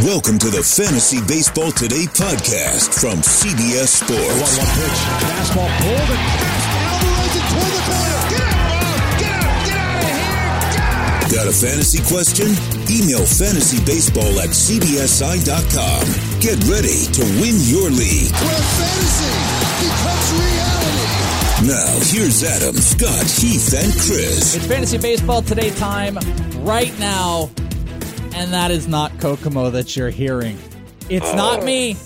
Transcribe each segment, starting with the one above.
Welcome to the Fantasy Baseball Today podcast from CBS Sports. One one pitch, fastball pulled and. Alvarez it toward the corner. Get out, Get out! Get out of here! Get out! Got a fantasy question? Email fantasybaseball at cbsi.com. Get ready to win your league. Where fantasy becomes reality. Now, here's Adam, Scott, Heath, and Chris. It's fantasy baseball today time right now, and that is not Kokomo that you're hearing. It's not me.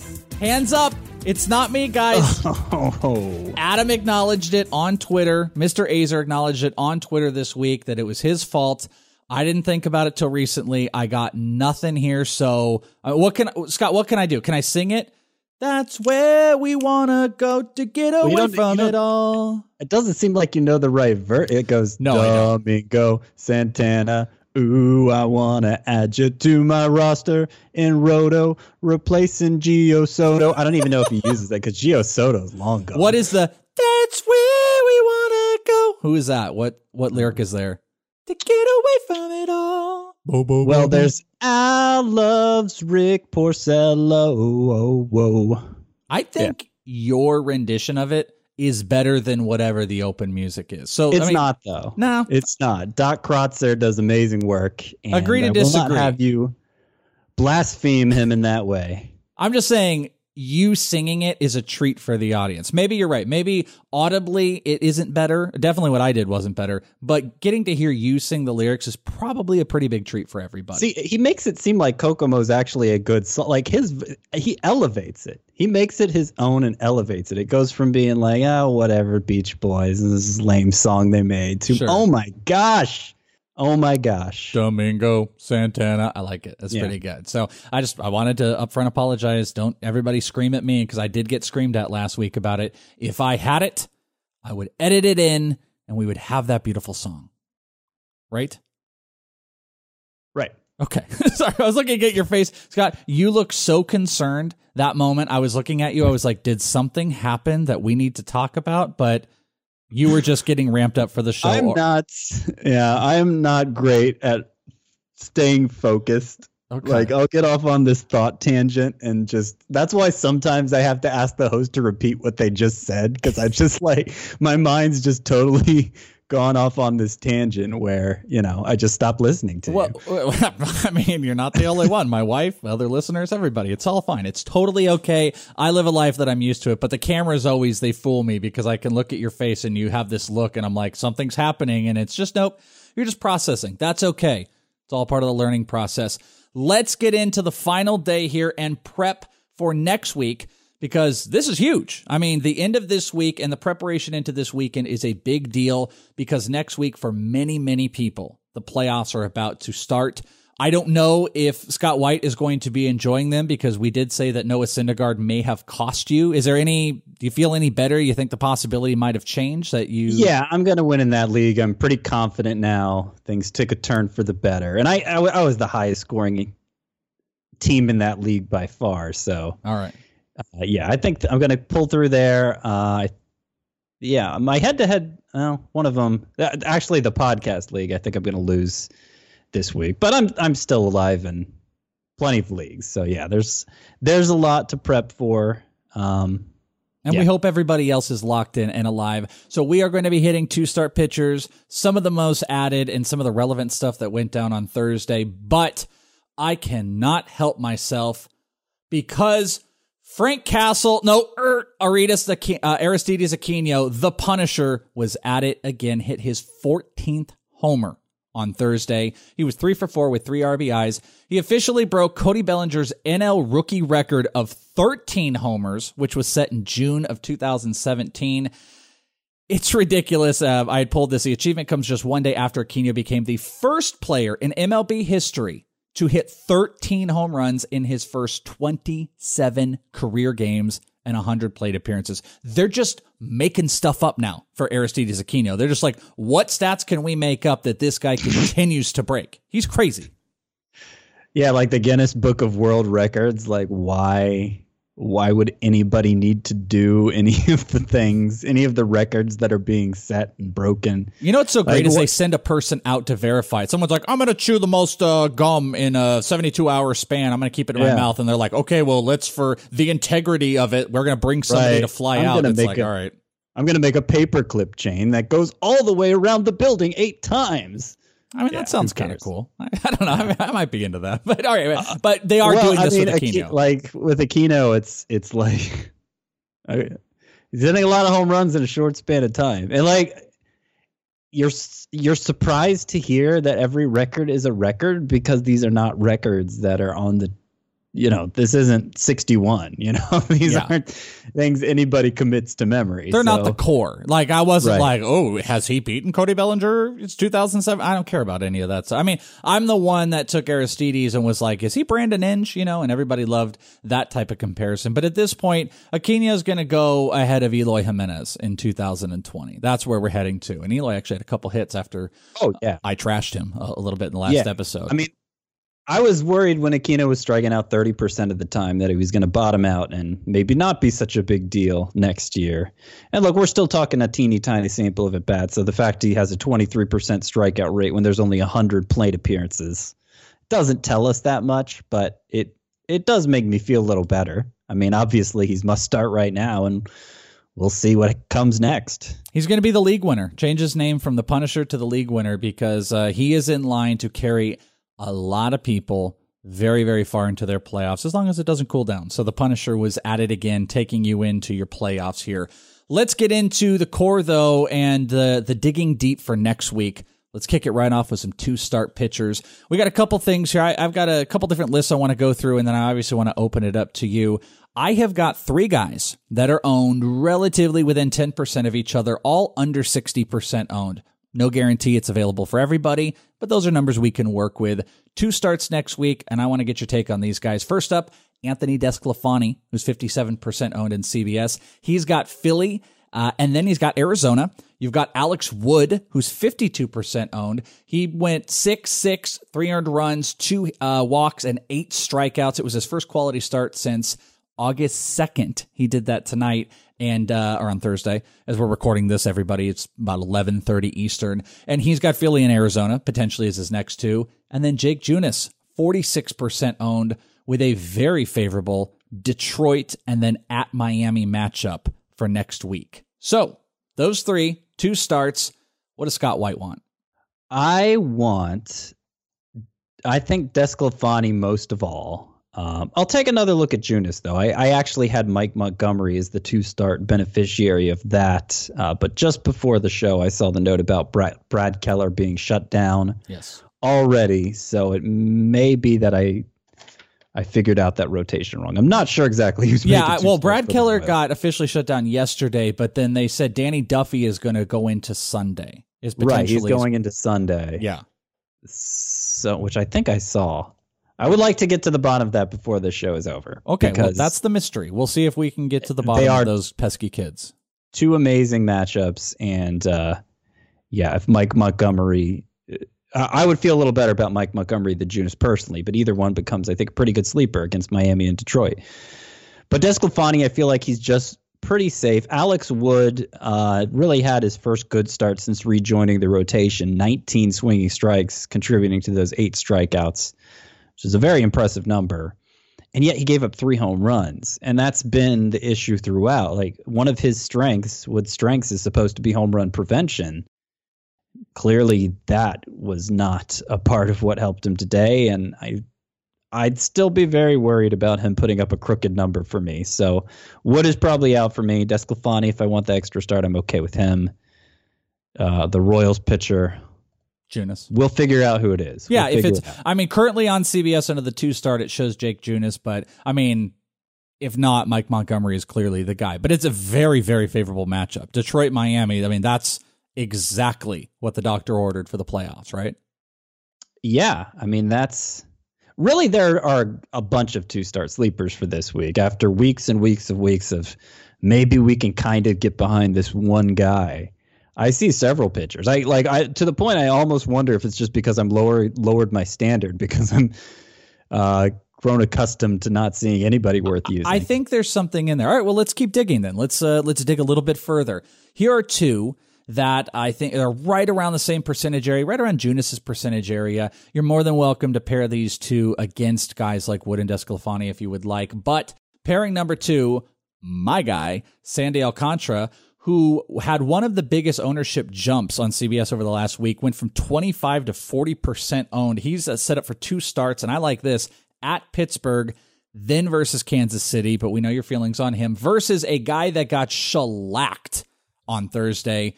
Hands up. It's not me, guys. Oh, Adam acknowledged it on Twitter. Mr. Aizer acknowledged it on Twitter this week that it was his fault. I didn't think about it till recently. I got nothing here. So, uh, what can Scott? What can I do? Can I sing it? That's where we wanna go to get away you don't- from it all. it doesn't seem like you know the right verse. It goes No, I don't. Domingo Santana. Ooh, I wanna add you to my roster in Roto, replacing Gio Soto. I don't even know if he uses that because Gio Soto's long gone. What is the That's where we wanna go? Who is that? What what lyric is there? To get away from it all. Well, there's Al loves Rick Porcello. Oh, whoa. I think your rendition of it is better than whatever the open music is. So It's I mean, not though. No. it's not. Doc Krotzer does amazing work. And Agree to I will not disagree. have you blaspheme him in that way. I'm just saying you singing it is a treat for the audience. Maybe you're right. Maybe audibly it isn't better. Definitely what I did wasn't better. But getting to hear you sing the lyrics is probably a pretty big treat for everybody. See, he makes it seem like Kokomo's actually a good song. Like his, he elevates it. He makes it his own and elevates it. It goes from being like, oh, whatever, Beach Boys, and this is lame song they made, to Sure. oh my gosh, oh my gosh. Domingo Santana. I like it. That's Yeah. pretty good. So I just I wanted to upfront apologize. Don't everybody scream at me because I did get screamed at last week about it. If I had it, I would edit it in and we would have that beautiful song. Right? Right. Okay. Sorry, I was looking at your face. Scott, you look so concerned that moment. I was looking at you. I was like, did something happen that we need to talk about? But you were just getting ramped up for the show. I'm or- not. Yeah, I am not great at staying focused. Okay. Like I'll get off on this thought tangent and just that's why sometimes I have to ask the host to repeat what they just said because I just like my mind's just totally gone off on this tangent where you know I just stop listening to Well, you. I mean, you're not the only one. My wife, other listeners, everybody. It's all fine. It's totally okay. I live a life that I'm used to it, but the cameras always they fool me because I can look at your face and you have this look and I'm like something's happening and it's just nope. You're just processing. That's okay. It's all part of the learning process. Let's get into the final day here and prep for next week because this is huge. I mean, the end of this week and the preparation into this weekend is a big deal because next week, for many, many people, the playoffs are about to start. I don't know if Scott White is going to be enjoying them because we did say that Noah Syndergaard may have cost you. Is there any, do you feel any better? You think the possibility might have changed that you? Yeah, I'm gonna win in that league. I'm pretty confident now. Things took a turn for the better, and I I, I was the highest scoring team in that league by far. So All right. Uh, yeah, I think th- I'm going to pull through there. Uh, yeah, my head to head, one of them, uh, actually the podcast league, I think I'm going to lose this week, but I'm I'm still alive in plenty of leagues. So yeah, there's there's a lot to prep for. Um, And we hope everybody else is locked in and alive. So we are going to be hitting two start pitchers, some of the most added and some of the relevant stuff that went down on Thursday. But I cannot help myself because Frank Castle, no, er, Aridas, the, uh, Aristides Aquino, the Punisher, was at it again, hit his 14th homer on Thursday. He was three for four with three RBIs. He officially broke Cody Bellinger's NL rookie record of 13 homers, which was set in June of 2017. It's ridiculous. Uh, I had pulled this. The achievement comes just one day after Aquino became the first player in MLB history to hit 13 home runs in his first 27 career games and 100 plate appearances. They're just making stuff up now for Aristides Aquino. They're just like, what stats can we make up that this guy continues to break? He's crazy. yeah, like the Guinness Book of World Records, like why why would anybody need to do any of the things, any of the records that are being set and broken? You know what's so great Like, is they send a person out to verify it. Someone's like, I'm going to chew the most uh, gum in a 72 hour span. I'm going to keep it in my mouth. And they're like, okay, well, let's for the integrity of it, we're going to bring somebody Right. to fly I'm out. gonna It's make like, a- all right. I'm going to make a paperclip chain that goes all the way around the building eight times. I mean, Yeah, that sounds kind of cool. I, I don't know. I, mean, I might be into that. But all right. Uh, but they are Well, doing I this mean, with Aquino. like with Aquino, it's it's like I- he's hitting a lot of home runs in a short span of time, and like you're you're surprised to hear that every record is a record because these are not records that are on the you know this isn't 61 you know these Yeah. aren't things anybody commits to memory They're not the core. Like I wasn't Right. like, oh, has he beaten Cody Bellinger? It's 2007. I don't care about any of that. So I mean, I'm the one that took Aristides and was like, is he Brandon Inge? You know, and everybody loved that type of comparison. But at this point, Aquino is going to go ahead of Eloy Jimenez in 2020. That's where we're heading to. And Eloy actually had a couple hits after oh yeah I trashed him a, a little bit in the last Yeah. episode. I mean, I was worried when Aquino was striking out 30% of the time that he was going to bottom out and maybe not be such a big deal next year. And look, we're still talking a teeny tiny sample of at bats. So the fact he has a 23% strikeout rate when there's only 100 plate appearances doesn't tell us that much, but it it does make me feel a little better. I mean, obviously he's must start right now and we'll see what comes next. He's going to be the league winner. Change his name from the Punisher to the league winner because uh, he is in line to carry a lot of people very, very far into their playoffs as long as it doesn't cool down. So the Punisher was at it again, taking you into your playoffs here. Let's get into the core though and the the digging deep for next week. Let's kick it right off with some two start pitchers. We got a couple things here. I, I've got a couple different lists I want to go through, and then I obviously want to open it up to you. I have got three guys that are owned relatively within 10% of each other, all under 60% owned. No guarantee it's available for everybody, but those are numbers we can work with. Two starts next week, and I want to get your take on these guys. First up, Anthony Desclafani, who's 57% owned in CBS. He's got Philly, uh, and then he's got Arizona. You've got Alex Wood, who's 52% owned. He went 6 6, 300 runs, two uh, walks, and eight strikeouts. It was his first quality start since August 2nd. He did that tonight and uh, or on Thursday as we're recording this everybody it's about 11:30 Eastern and he's got Philly in Arizona potentially as his next two and then Jake Junis 46% owned with a very favorable Detroit and then at Miami matchup for next week. So, those 3 two starts what does Scott White want? I want, I think Desclafani most of all. Um, I'll take another look at Junis, though. I, I actually had Mike Montgomery as the two start beneficiary of that. Uh, but just before the show, I saw the note about Brad, Brad Keller being shut down Yes. already. So it may be that I. I figured out that rotation wrong. I'm not sure exactly who's. Yeah, made the I- two well, Brad Keller got officially shut down yesterday, but then they said Danny Duffy is going to go into Sunday. Is right. He's potentially going into Sunday. Yeah. So, which I think I saw. I would like to get to the bottom of that before the show is over. Okay, well, because that's the mystery. We'll see if we can get to the They bottom are- of those pesky kids. two amazing matchups, and uh, yeah, if Mike Montgomery, uh, I would feel a little better about Mike Montgomery than Junis personally, but either one becomes, I think, a pretty good sleeper against Miami and Detroit. But Desclafani, I feel like he's just pretty safe. Alex Wood uh, really had his first good start since rejoining the rotation. 19 swinging strikes, contributing to those eight strikeouts, which is a very impressive number. And yet he gave up three home runs. And that's been the issue throughout. Like one of his strengths, Wood's strengths is supposed to be home run prevention. Clearly that was not a part of what helped him today. And I I'd still be very worried about him putting up a crooked number for me. So Wood is probably out for me. Desclafani, if I want the extra start, I'm okay with him. Uh, the Royals pitcher, Junis. we'll figure out who it is. Yeah, We'll if it's, it. I mean, currently on CBS under the two start, it shows Jake Junis, but I mean, if not, Mike Montgomery is clearly the guy. But it's a very, very favorable matchup. Detroit, Miami. I mean, that's exactly what the doctor ordered for the playoffs, right? Yeah, I mean that's really there are a bunch of two start sleepers for this week after weeks and weeks of weeks of maybe we can kind of get behind this one guy. I see several pitchers. I like I to the point I almost wonder if it's just because I'm lower lowered my standard because I'm uh grown accustomed to not seeing anybody worth using. I think there's something in there. All right, well, let's keep digging then. Let's uh, let's dig a little bit further. Here are two that I think are right around the same percentage area, right around Junis's percentage area. You're more than welcome to pair these two against guys like Wood and Desclafani if you would like. But pairing number two, my guy, Sandy Alcantara, who had one of the biggest ownership jumps on CBS over the last week, went from 25 to 40% owned. He's uh, set up for two starts, and I like this at Pittsburgh, then versus Kansas City, but we know your feelings on him, versus a guy that got shellacked on Thursday,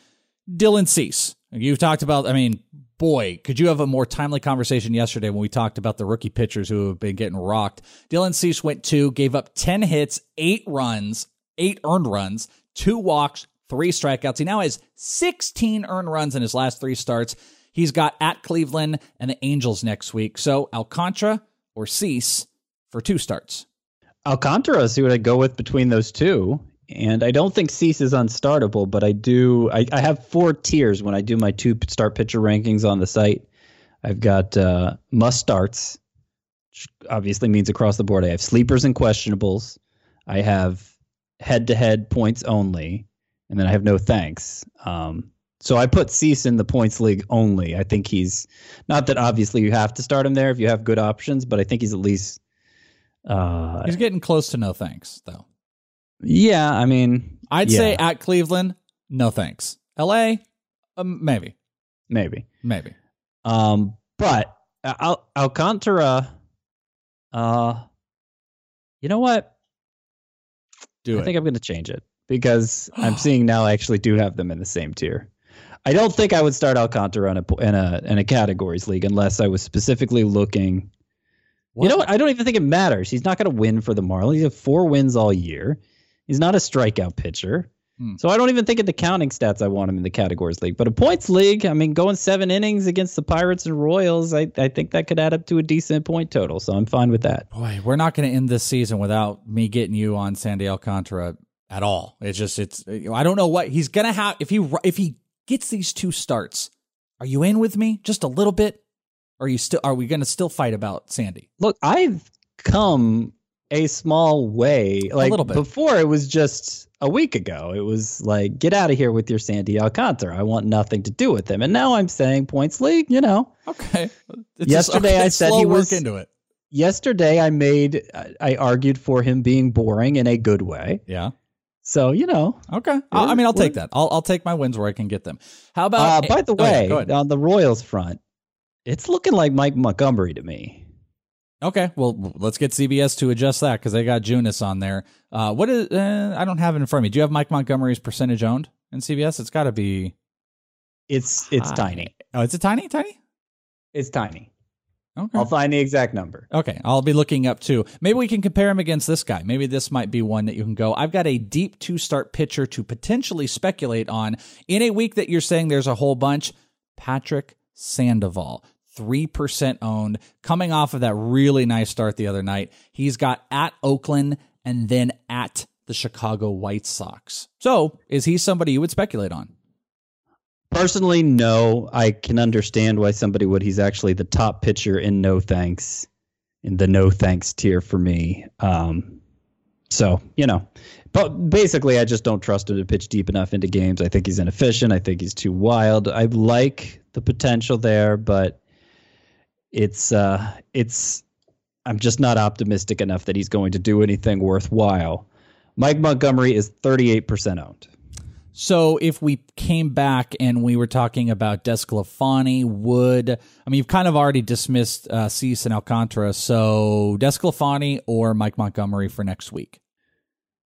Dylan Cease. You've talked about, I mean, boy, could you have a more timely conversation yesterday when we talked about the rookie pitchers who have been getting rocked? Dylan Cease went two, gave up 10 hits, eight runs, eight earned runs, two walks, three strikeouts. He now has 16 earned runs in his last three starts. He's got at Cleveland and the Angels next week. So Alcantara or Cease for two starts. Alcantara is who I'd go with between those two. And I don't think Cease is unstartable, but I do. I, I have four tiers when I do my two start pitcher rankings on the site. I've got uh, must starts, which obviously means across the board. I have sleepers and questionables. I have head to head points only, and then I have no thanks. Um, so I put Cease in the points league only. I think he's not that obviously you have to start him there if you have good options, but I think he's at least. Uh, He's getting close to no thanks, though. yeah, I mean, I'd yeah, say at Cleveland, no thanks. LA, um, maybe, maybe. maybe. Um, but Al- Alcantara, uh, you know what? Do it. I it. think I'm going to change it because I'm seeing now I actually do have them in the same tier. I don't think I would start Alcantara in a in a in a categories league unless I was specifically looking. You know what? I don't even think it matters. He's not going to win for the Marlins. He has four wins all year. He's not a strikeout pitcher. Hmm. So I don't even think in the counting stats I want him in the categories league. But a points league, I mean, going seven innings against the Pirates and Royals, I, I think that could add up to a decent point total. So I'm fine with that. Boy, we're not going to end this season without me getting you on Sandy Alcantara at all. It's just it's I don't know what he's going to have if he if he gets these two starts. Are you in with me just a little bit? Or are you still are we going to still fight about Sandy? Look, I've come a small way. Like little bit. before, it was just a week ago. It was like, get out of here with your Sandy Alcantara. I want nothing to do with him. And now I'm saying points league. You know, Okay. It's Yesterday okay, I said he work was- into it. yesterday I made, I- I argued for him being boring in a good way. Yeah. So you know. Okay. I mean, I'll take that. I'll I'll take my wins where I can get them. How Uh, about by the oh, yeah, way, go ahead. on the Royals front, it's looking like Mike Montgomery to me. Okay, well, let's get CBS to adjust that because they got Junis on there. Uh, what is? Uh, I don't have it in front of me. Do you have Mike Montgomery's percentage owned in CBS? It's got to be. It's it's high. tiny. Oh, it's a tiny, tiny. It's tiny. Okay. I'll find the exact number. Okay, I'll be looking up too. Maybe we can compare him against this guy. Maybe this might be one that you can go. I've got a deep two start pitcher to potentially speculate on in a week that you're saying there's a whole bunch. Patrick Sandoval, 3% owned, coming off of that really nice start the other night. He's got at Oakland and then at the Chicago White Sox. So is he somebody you would speculate on? Personally, no. I can understand why somebody would. He's actually the top pitcher in no thanks, in the no thanks tier for me. Um, so you know, but basically, I just don't trust him to pitch deep enough into games. I think he's inefficient. I think he's too wild. I like the potential there, but it's uh, it's. I'm just not optimistic enough that he's going to do anything worthwhile. Mike Montgomery is 38% owned. So if we came back and we were talking about Desclafani, Wood, I mean, you've kind of already dismissed uh, Cease and Alcantara. So Desclafani or Mike Montgomery for next week.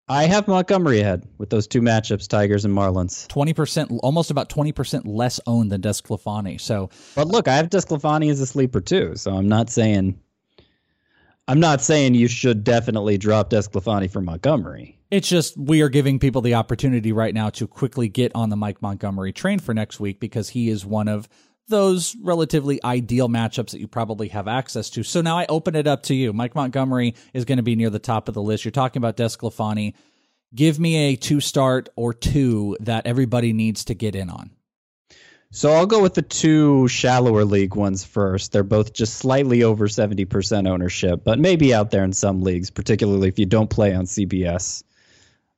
I have Montgomery ahead with those two matchups, Tigers and Marlins. 20%, almost about 20% less owned than Desclafani. So But look, I have Desclafani as a sleeper too, so I'm not saying I'm not saying you should definitely drop Desclafani for Montgomery. It's just we are giving people the opportunity right now to quickly get on the Mike Montgomery train for next week because he is one of those relatively ideal matchups that you probably have access to. So now I open it up to you. Mike Montgomery is going to be near the top of the list. You're talking about Desclafani. Give me a two start or two that everybody needs to get in on. So I'll go with the two shallower league ones first. They're both just slightly over 70% ownership, but maybe out there in some leagues, particularly if you don't play on CBS.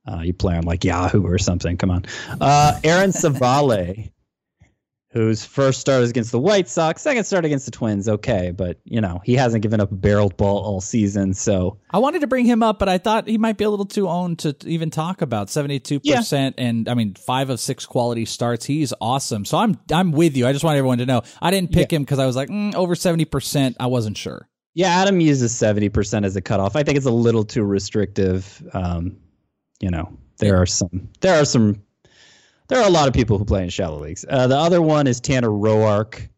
Uh, you play on like Yahoo or something. Come on. Uh, Aaron Civale, whose first start is against the White Sox, second start against the Twins. Okay, but you know he hasn't given up a barreled ball all season. So I wanted to bring him up, but I thought he might be a little too owned to even talk about seventy two percent. And I mean, five of six quality starts. He's awesome. So I'm I'm with you. I just want everyone to know I didn't pick yeah. him because I was like mm, over seventy percent. I wasn't sure. Yeah, Adam uses seventy percent as a cutoff. I think it's a little too restrictive. Um, you know, there yeah. are some there are some there are a lot of people who play in shallow leagues. Uh, the other one is Tanner Roark.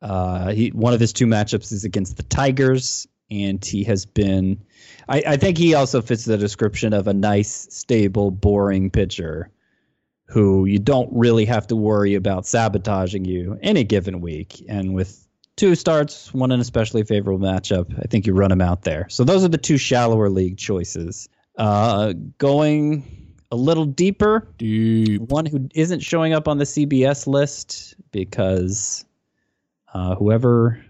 Uh, he one of his two matchups is against the Tigers, and he has been. I, I think he also fits the description of a nice, stable, boring pitcher who you don't really have to worry about sabotaging you any given week. And with two starts, one an especially favorable matchup, I think you run him out there. So those are the two shallower league choices. Uh, going a little deeper. Deep. One who isn't showing up on the CBS list because uh, whoever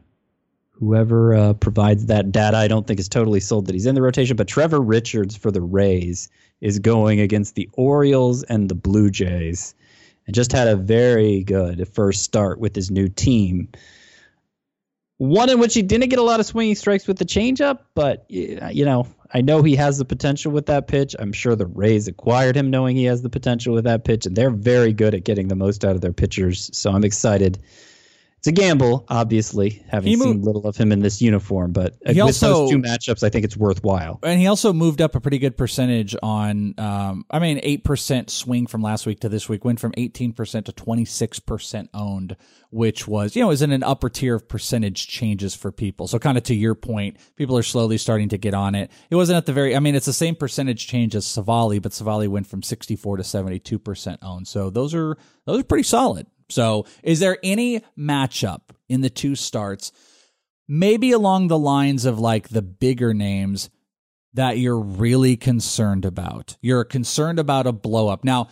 whoever uh, provides that data, I don't think is totally sold that he's in the rotation. But Trevor Richards for the Rays is going against the Orioles and the Blue Jays, and just had a very good first start with his new team. One in which he didn't get a lot of swinging strikes with the changeup, but you know I know he has the potential with that pitch. I'm sure the Rays acquired him knowing he has the potential with that pitch, and they're very good at getting the most out of their pitchers. So I'm excited a gamble, obviously, having moved, seen little of him in this uniform. But with also, those two matchups, I think it's worthwhile. And he also moved up a pretty good percentage on. Um, I mean, eight percent swing from last week to this week went from eighteen percent to twenty six percent owned, which was you know is in an upper tier of percentage changes for people. So kind of to your point, people are slowly starting to get on it. It wasn't at the very. I mean, it's the same percentage change as Civale, but Civale went from sixty four to seventy two percent owned. So those are those are pretty solid. So, is there any matchup in the two starts, maybe along the lines of like the bigger names that you're really concerned about? You're concerned about a blow up. Now,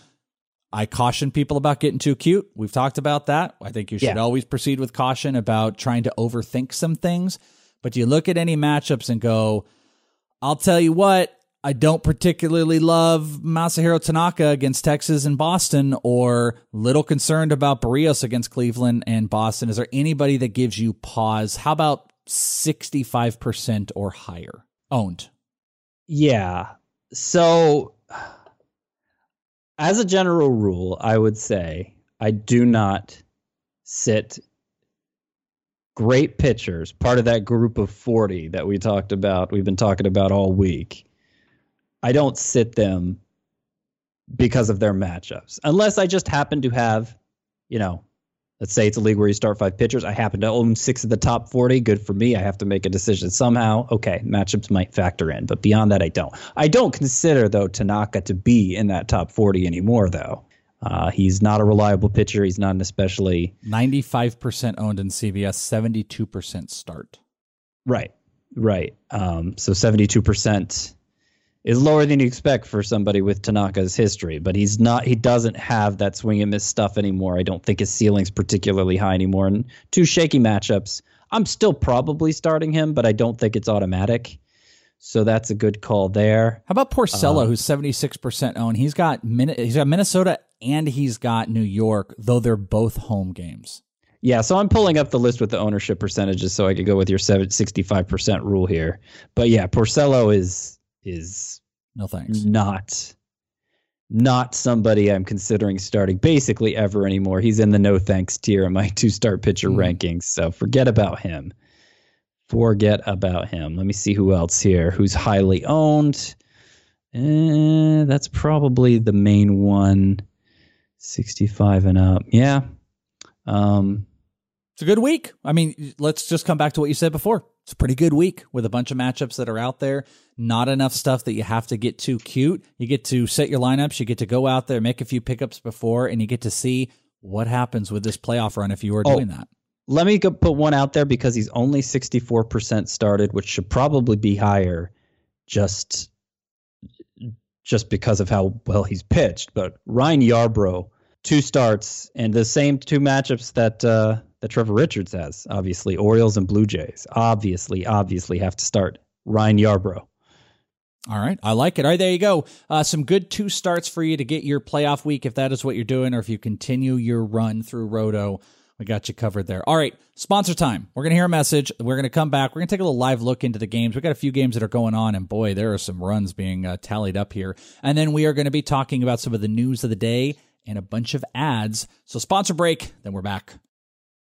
I caution people about getting too cute. We've talked about that. I think you should yeah. always proceed with caution about trying to overthink some things. But you look at any matchups and go, I'll tell you what, I don't particularly love Masahiro Tanaka against Texas and Boston, or little concerned about Berrios against Cleveland and Boston. Is there anybody that gives you pause? How about 65% or higher owned? Yeah. So, as a general rule, I would say I do not sit great pitchers, part of that group of 40 that we talked about, we've been talking about all week I don't sit them because of their matchups. Unless I just happen to have, you know, let's say it's a league where you start five pitchers. I happen to own six of the top 40. Good for me. I have to make a decision somehow. Okay, matchups might factor in, but beyond that, I don't. I don't consider, though, Tanaka to be in that top 40 anymore, though. Uh, he's not a reliable pitcher. He's not an especially 95% owned in CBS, 72% start. Right, right. Um, so 72% is lower than you expect for somebody with Tanaka's history, but he's not. He doesn't have that swing and miss stuff anymore. I don't think his ceiling's particularly high anymore. And two shaky matchups. I'm still probably starting him, but I don't think it's automatic. So that's a good call there. How about Porcello, uh, who's 76% owned? He's got he's got Minnesota and he's got New York, though they're both home games. Yeah, so I'm pulling up the list with the ownership percentages so I could go with your 65% rule here. But yeah, Porcello is is no thanks. Not not somebody I'm considering starting basically ever anymore. He's in the no thanks tier in my two start pitcher mm. rankings. So forget about him. Forget about him. Let me see who else here who's highly owned. Eh, that's probably the main one. 65 and up. Yeah. Um, it's a good week. I mean, let's just come back to what you said before. It's a pretty good week with a bunch of matchups that are out there. Not enough stuff that you have to get too cute. You get to set your lineups. You get to go out there, make a few pickups before, and you get to see what happens with this playoff run if you are oh, doing that. Let me go put one out there because he's only 64% started, which should probably be higher just just because of how well he's pitched. But Ryan Yarbrough two starts and the same two matchups that uh, that Trevor Richards has. Obviously, Orioles and Blue Jays. Obviously, obviously have to start Ryan Yarbrough. All right. I like it. All right. There you go. Uh, some good two starts for you to get your playoff week if that is what you're doing, or if you continue your run through Roto. We got you covered there. All right. Sponsor time. We're going to hear a message. We're going to come back. We're going to take a little live look into the games. We got a few games that are going on, and boy, there are some runs being uh, tallied up here. And then we are going to be talking about some of the news of the day and a bunch of ads. So, sponsor break, then we're back.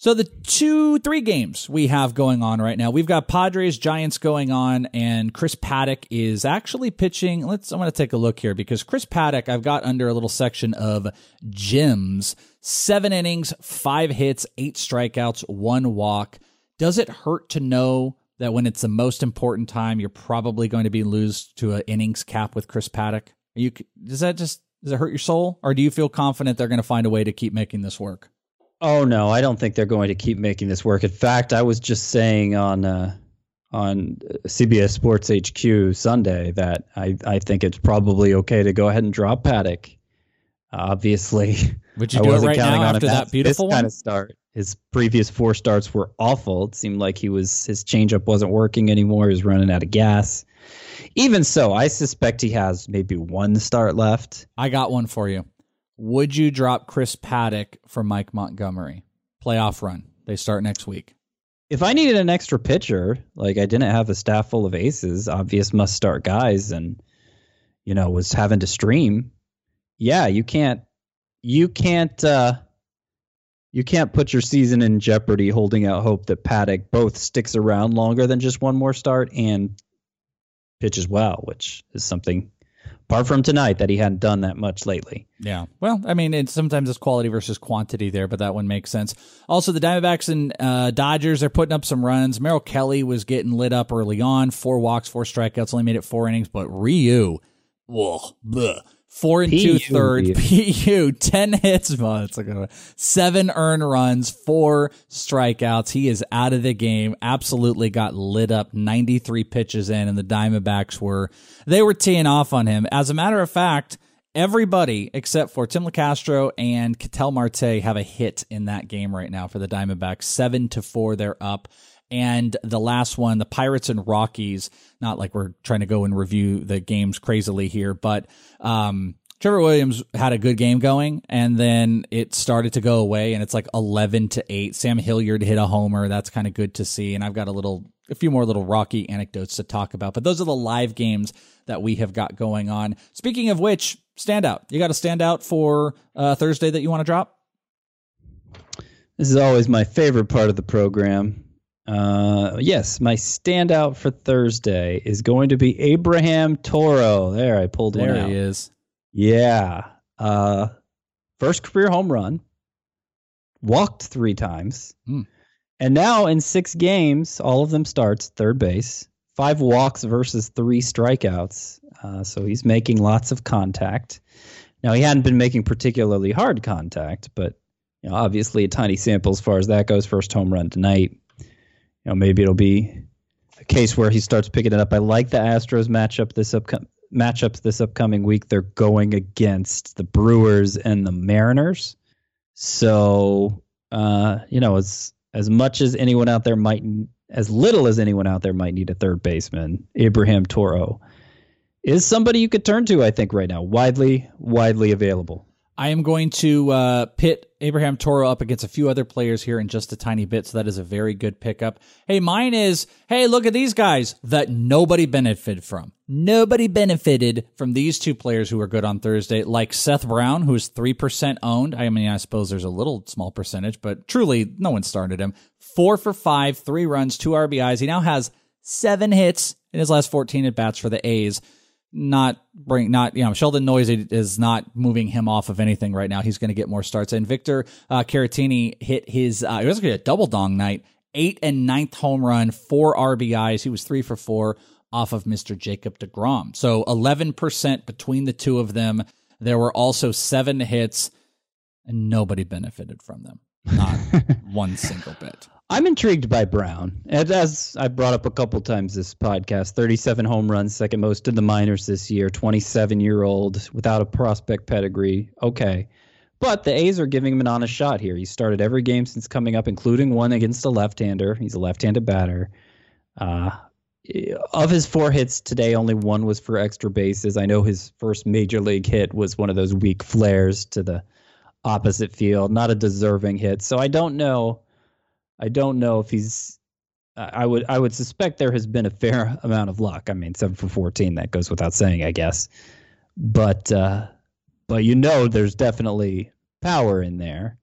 So the two, three games we have going on right now, we've got Padres Giants going on, and Chris Paddack is actually pitching. Let's. I'm going to take a look here because Chris Paddack, I've got under a little section of gems. Seven innings, five hits, eight strikeouts, one walk. Does it hurt to know that when it's the most important time, you're probably going to be lose to an innings cap with Chris Paddock? Are you does that just does it hurt your soul, or do you feel confident they're going to find a way to keep making this work? Oh no, I don't think they're going to keep making this work. In fact, I was just saying on uh, on CBS Sports HQ Sunday that I, I think it's probably okay to go ahead and drop Paddack. Obviously, would you do it right now after that beautiful this one? kind of start? His previous four starts were awful. It seemed like he was his changeup wasn't working anymore. He was running out of gas. Even so, I suspect he has maybe one start left. I got one for you. Would you drop Chris Paddack for Mike Montgomery? Playoff run. They start next week. If I needed an extra pitcher, like I didn't have a staff full of aces, obvious must start guys, and you know was having to stream, yeah, you can't, you can't, uh, you can't put your season in jeopardy holding out hope that Paddack both sticks around longer than just one more start and pitches well, which is something apart from tonight that he hadn't done that much lately. Yeah. Well, I mean, it's sometimes it's quality versus quantity there, but that one makes sense. Also, the Diamondbacks and uh, Dodgers are putting up some runs. Merrill Kelly was getting lit up early on, four walks, four strikeouts, only made it four innings, but Ryu, whoa, bleh, four and two thirds. PU, 10 hits, well, it's like a, seven earned runs, four strikeouts. He is out of the game. Absolutely got lit up 93 pitches in, and the Diamondbacks were, they were teeing off on him. As a matter of fact, everybody except for Tim Locastro and Ketel Marte have a hit in that game right now for the Diamondbacks. Seven to four, they're up. And the last one, the Pirates and Rockies, not like we're trying to go and review the games crazily here, but um, Trevor Williams had a good game going, and then it started to go away, and it's like 11 to 8. Sam Hilliard hit a homer. That's kind of good to see. And I've got a little, a few more little Rocky anecdotes to talk about, but those are the live games that we have got going on. Speaking of which, standout. You got a standout for uh, Thursday that you want to drop? This is always my favorite part of the program. Uh, yes, my standout for Thursday is going to be Abraham Toro. There, I pulled one There out. he is. Yeah. Uh, first career home run. Walked three times. Hmm. And now in six games, all of them starts third base. Five walks versus three strikeouts. Uh, so he's making lots of contact. Now he hadn't been making particularly hard contact, but you know, obviously a tiny sample as far as that goes. First home run tonight. Know, maybe it'll be a case where he starts picking it up. I like the Astros matchup this upcoming matchups this upcoming week. They're going against the Brewers and the Mariners. So, uh, you know, as as much as anyone out there might, as little as anyone out there might need a third baseman, Abraham Toro is somebody you could turn to. I think right now, widely widely available. I am going to uh, pit Abraham Toro up against a few other players here in just a tiny bit, so that is a very good pickup. Hey, mine is hey, look at these guys that nobody benefited from. Nobody benefited from these two players who were good on Thursday, like Seth Brown, who's 3% owned. I mean, I suppose there's a little small percentage, but truly, no one started him. Four for five, three runs, two RBIs. He now has seven hits in his last 14 at bats for the A's. Not bring, not you know, Sheldon Neuse is not moving him off of anything right now. He's going to get more starts. And Victor uh, Caratini hit his. Uh, it was going to be a double dong night. Eight and ninth home run, four RBIs. He was three for four off of Mr. Jacob DeGrom. So 11% between the two of them. There were also seven hits, and nobody benefited from them. Not one single bit. I'm intrigued by Brown. As, I brought up a couple times this podcast, 37 home runs, second most in the minors this year, 27 year old without a prospect pedigree. Okay. But the A's are giving him an honest shot here. He started every game since coming up, including one against a left hander. He's a left handed batter. Uh, of his four hits today, only one was for extra bases. I know his first major league hit was one of those weak flares to the opposite field, not a deserving hit. So I don't know. I don't know if he's. I would I would suspect there has been a fair amount of luck. I mean, seven for fourteen that goes without saying, I guess. But uh, but you know, there's definitely power in there,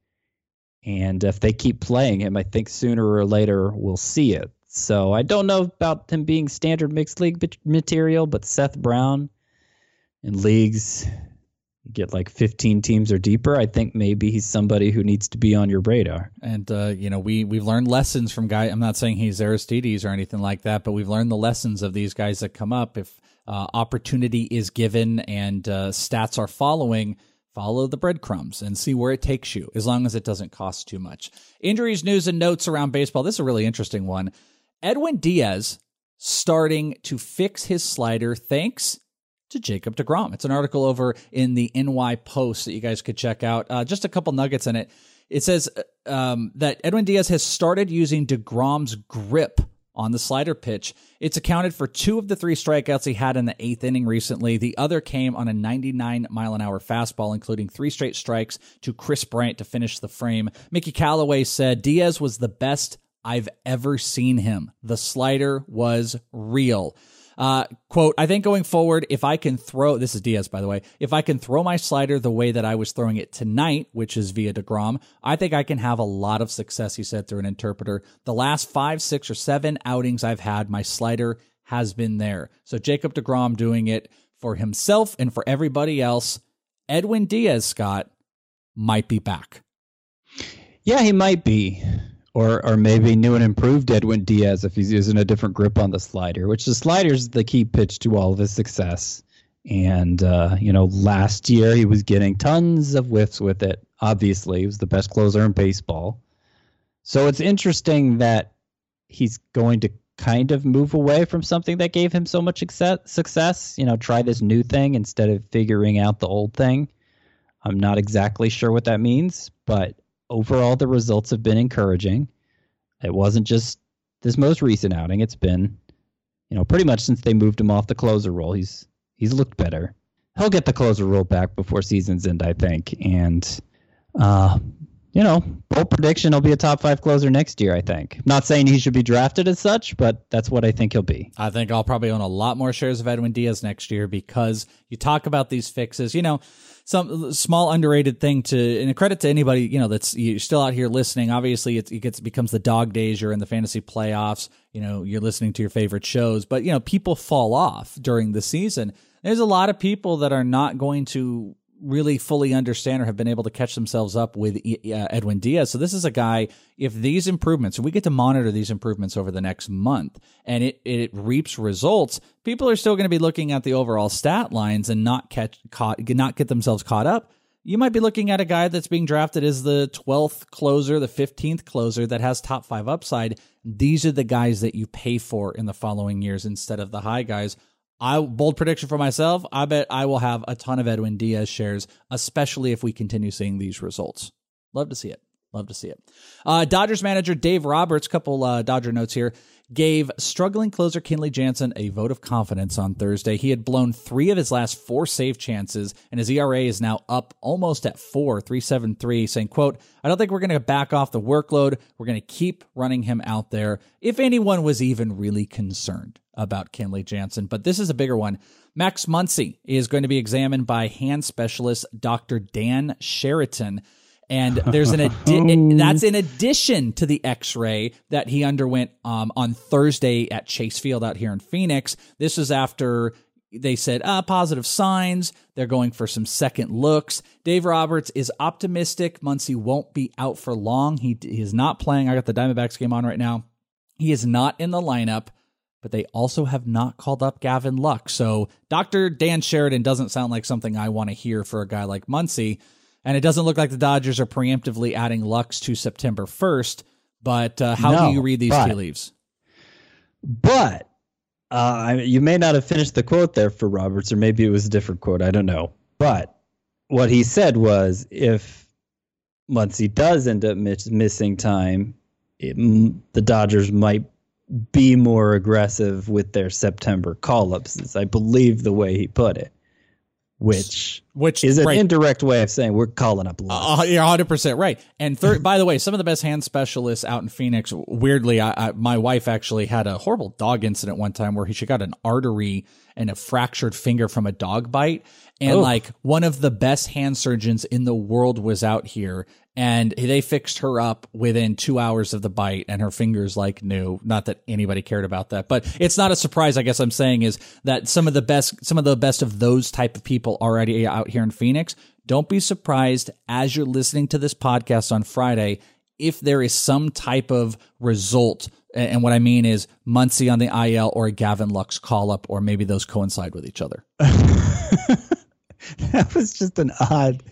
and if they keep playing him, I think sooner or later we'll see it. So I don't know about him being standard mixed league material, but Seth Brown in leagues get like 15 teams or deeper, I think maybe he's somebody who needs to be on your radar. And uh, you know, we we've learned lessons from guy. I'm not saying he's Aristides or anything like that, but we've learned the lessons of these guys that come up. If uh, opportunity is given and uh, stats are following, follow the breadcrumbs and see where it takes you, as long as it doesn't cost too much. Injuries, news, and notes around baseball. This is a really interesting one. Edwin Diaz starting to fix his slider thanks to Jacob DeGrom. It's an article over in the NY Post that you guys could check out. Uh, just a couple nuggets in it. It says um, that Edwin Diaz has started using DeGrom's grip on the slider pitch. It's accounted for two of the three strikeouts he had in the eighth inning recently. The other came on a 99 mile an hour fastball, including three straight strikes to Kris Bryant to finish the frame. Mickey Callaway said Diaz was the best I've ever seen him. The slider was real. Uh, quote, I think going forward, if I can throw, this is Diaz, by the way, if I can throw my slider the way that I was throwing it tonight, which is via DeGrom, I think I can have a lot of success, he said through an interpreter. The last five, six, or seven outings I've had, my slider has been there. So Jacob DeGrom doing it for himself and for everybody else. Edwin Diaz, Scott, might be back. Yeah, he might be or or maybe new and improved Edwin Diaz if he's using a different grip on the slider, which the slider's the key pitch to all of his success. And uh, you know, last year he was getting tons of whiffs with it. Obviously, he was the best closer in baseball. So it's interesting that he's going to kind of move away from something that gave him so much success. You know, try this new thing instead of figuring out the old thing. I'm not exactly sure what that means, but overall the results have been encouraging. It wasn't just this most recent outing; it's been, you know, pretty much since they moved him off the closer role. He's he's looked better. He'll get the closer role back before season's end, I think, and uh, you know, bold prediction he'll be a top five closer next year, I think. Not saying he should be drafted as such, but that's what I think he'll be. I think I'll probably own a lot more shares of Edwin Diaz next year because you talk about these fixes. You know, some small underrated thing to, and a credit to anybody, you know, that's you're still out here listening. Obviously, it, it gets becomes the dog days. You're in the fantasy playoffs. You know, you're listening to your favorite shows, but you know, people fall off during the season. There's a lot of people that are not going to really fully understand or have been able to catch themselves up with uh, Edwin Diaz. So this is a guy. If these improvements, we get to monitor these improvements over the next month, and it it reaps results, people are still going to be looking at the overall stat lines and not catch caught, not get themselves caught up. You might be looking at a guy that's being drafted as the 12th closer, the 15th closer that has top five upside. These are the guys that you pay for in the following years instead of the high guys I bold prediction for myself. I bet I will have a ton of Edwin Diaz shares, especially if we continue seeing these results. Love to see it. Love to see it. Uh, Dodgers manager Dave Roberts, couple uh, Dodger notes here, gave struggling closer Kenley Jansen a vote of confidence on Thursday. He had blown three of his last four save chances, and his ERA is now up almost at four, three seven three. Saying, "quote I don't think we're going to back off the workload. We're going to keep running him out there. If anyone was even really concerned about Kenley Jansen, but this is a bigger one." Max Muncy is going to be examined by hand specialist Dr. Dan Sheridan And there's an addi- that's in addition to the X-ray that he underwent um, on Thursday at Chase Field out here in Phoenix. This is after they said ah, positive signs. They're going for some second looks. Dave Roberts is optimistic. Muncy won't be out for long. He, he is not playing. I got the Diamondbacks game on right now. He is not in the lineup, but they also have not called up Gavin Lux. So Dr. Dan Sheridan doesn't sound like something I want to hear for a guy like Muncy. And it doesn't look like the Dodgers are preemptively adding Lux to September 1st. But uh, how No, do you read these but- tea leaves? But uh, you may not have finished the quote there for Roberts, or maybe it was a different quote. I don't know. But what he said was if Muncy does end up miss- missing time, it, the Dodgers might be more aggressive with their September call ups, is I believe the way he put it, which Which is an right. indirect way of saying we're calling up. Uh, you're 100 percent right. And third, by the way, some of the best hand specialists out in Phoenix. Weirdly, I, I, my wife actually had a horrible dog incident one time where he, she got an artery and a fractured finger from a dog bite. And Oh. like one of the best hand surgeons in the world was out here and they fixed her up within two hours of the bite and her fingers like new. Not that anybody cared about that, but it's not a surprise. I guess I'm saying is that some of the best, some of the best of those type of people already out here in Phoenix. Don't be surprised as you're listening to this podcast on Friday if there is some type of result. And what I mean is Muncy on the IL or a Gavin Lux call up, or maybe those coincide with each other. that was just an odd.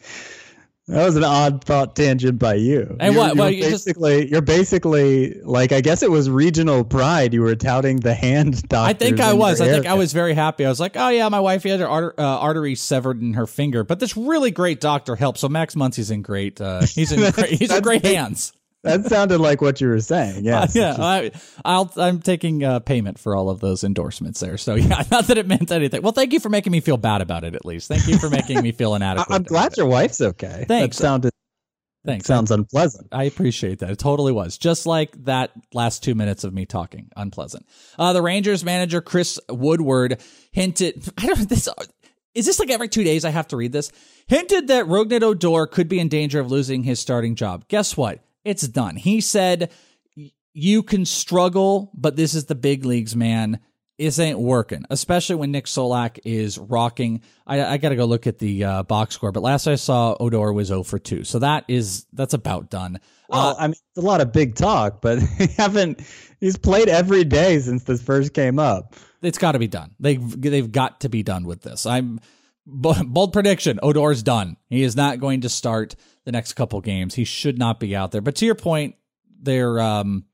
That was an odd thought tangent by you. And you're, what- You're well, you just- basically, you're basically like I guess it was regional pride. You were touting the hand doctor. I think I was. I think I was very happy. I was like, oh yeah, my wife had her arter- uh, artery severed in her finger, but this really great doctor helped. So Max Muncy's in great. Uh, he's in great, he's in great hands. That sounded like what you were saying. Yes. yeah, I, I'll, I'm taking uh, payment for all of those endorsements there. So yeah, not that it meant anything. Well, thank you for making me feel bad about it. At least, thank you for making me feel inadequate. I'm glad your wife's okay. Thanks. That sounded Thanks. sounds unpleasant. I appreciate that. It totally was. Just like that last two minutes of me talking. Unpleasant. Uh, the Rangers manager, Chris Woodward, hinted, I don't this is this like every two days I have to read this? Hinted that Rougned Odor could be in danger of losing his starting job. Guess what? It's done. He said, You can struggle, but this is the big leagues, man. This ain't working, especially when Nick Solak is rocking. I, I got to go look at the uh, box score, but last I saw, Odor was 0 for 2. So that is, that's about done. Well, I mean, it's a lot of big talk, but he haven't. He's played every day since this first came up. it's got to be done. They've they've got to be done with this. I'm bold prediction. Odor's done. He is not going to start the next couple games. He should not be out there. But to your point, they're um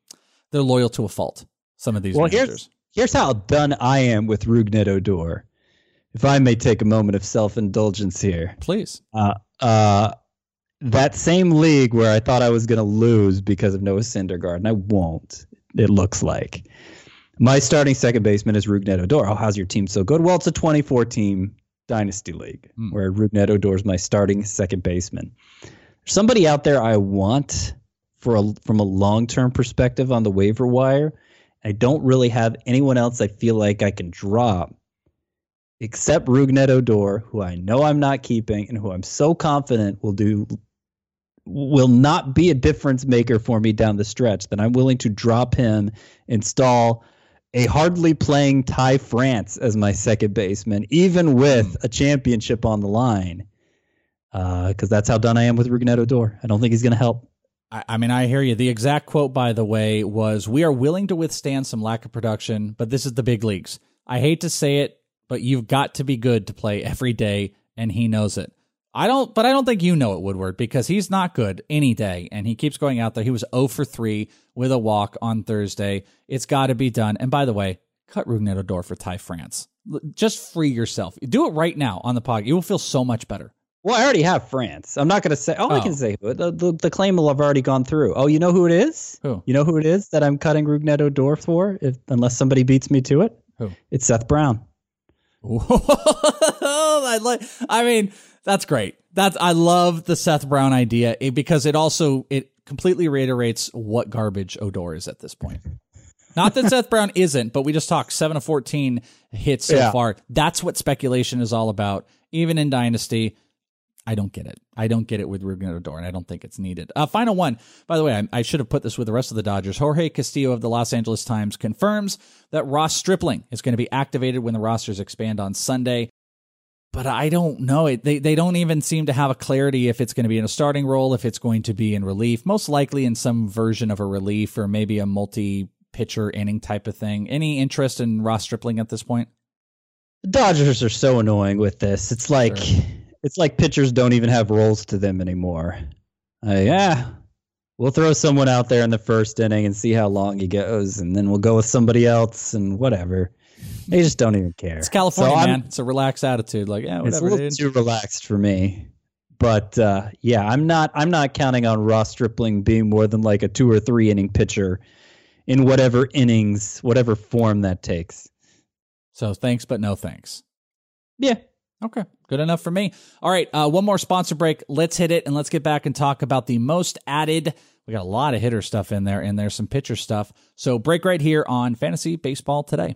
they're loyal to a fault. Some of these Well, managers. here's here's how done I am with Rougned Odor. If I may take a moment of self indulgence here, Please. uh, uh, that same league where I thought I was going to lose because of Noah Syndergaard, and I won't. It looks like my starting second baseman is Rougned Odor. Oh, how's your team so good? Well, it's a 24 team dynasty league Hmm. where Rougned Odor is my starting second baseman. Somebody out there I want for a, from a long term perspective on the waiver wire. I don't really have anyone else I feel like I can drop except Rougned Odor, who I know I'm not keeping and who I'm so confident will do will not be a difference maker for me down the stretch, then I'm willing to drop him, install a hardly playing Ty France as my second baseman, even with hmm. a championship on the line. Uh, because that's how done I am with Rougned Odor. I don't think he's going to help. I, I mean, I hear you. The exact quote, by the way, was We are willing to withstand some lack of production, but this is the big leagues. I hate to say it, but you've got to be good to play every day, and he knows it. I don't, but I don't think you know it, Woodward, because he's not good any day, and he keeps going out there. He was 0 for 3 with a walk on Thursday. It's got to be done. And by the way, cut Rougned Odor for Ty France. Just free yourself. Do it right now on the pod. You will feel so much better. Well, I already have France. I'm not going to say. Oh, I Oh. can say who. The, the, the claim will have already gone through. Oh, you know who it is? Who? You know who it is that I'm cutting Rougned Odor for? If unless somebody beats me to it, Who? it's Seth Brown. I like. I mean, that's great. That's I love the Seth Brown idea eh, because it also it completely reiterates what garbage Odor is at this point. Not that Seth Brown isn't, but we just talked seven of fourteen hits so Yeah. far. That's what speculation is all about. Even in Dynasty, I don't get it. I don't get it with Rougned Odor, and I don't think it's needed. Uh, final one, by the way, I, I, should have put this with the rest of the Dodgers. Jorge Castillo of the Los Angeles Times confirms that Ross Stripling is going to be activated when the rosters expand on Sunday. But I don't know it. They they don't even seem to have a clarity if it's going to be in a starting role, if it's going to be in relief. Most likely in some version of a relief or maybe a multi pitcher inning type of thing. Any interest in Ross Stripling at this point? The Dodgers are so annoying with this. It's like. Sure it's like pitchers don't even have roles to them anymore. Uh, yeah, we'll throw someone out there in the first inning and see how long he goes, and then we'll go with somebody else and whatever. They just don't even care. It's California, so man. It's a relaxed attitude. Like, yeah, whatever. It's a little dude. too relaxed for me. But uh, yeah, I'm not. I'm not counting on Ross Stripling being more than like a two or three inning pitcher in whatever innings, whatever form that takes. So thanks, but no thanks. Yeah, Okay, good enough for me. All right, uh, one more sponsor break. Let's hit it and let's get back and talk about the most added. We got a lot of hitter stuff in there, and there's some pitcher stuff. So break right here on Fantasy Baseball today.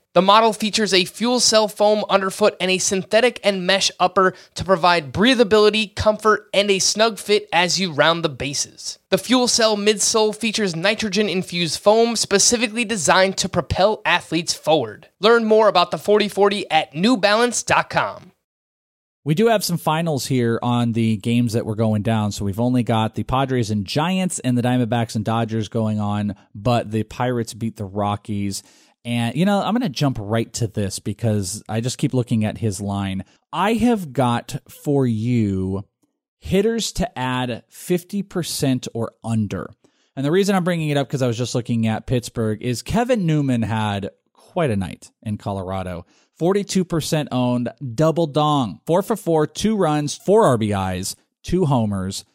The model features a fuel cell foam underfoot and a synthetic and mesh upper to provide breathability, comfort, and a snug fit as you round the bases. The fuel cell midsole features nitrogen infused foam specifically designed to propel athletes forward. Learn more about the 4040 at newbalance.com. We do have some finals here on the games that were going down. So we've only got the Padres and Giants and the Diamondbacks and Dodgers going on, but the Pirates beat the Rockies. And, you know, I'm going to jump right to this because I just keep looking at his line. I have got for you hitters to add 50% or under. And the reason I'm bringing it up because I was just looking at Pittsburgh is Kevin Newman had quite a night in Colorado. 42% owned, double dong, four for four, two runs, four RBIs, two homers.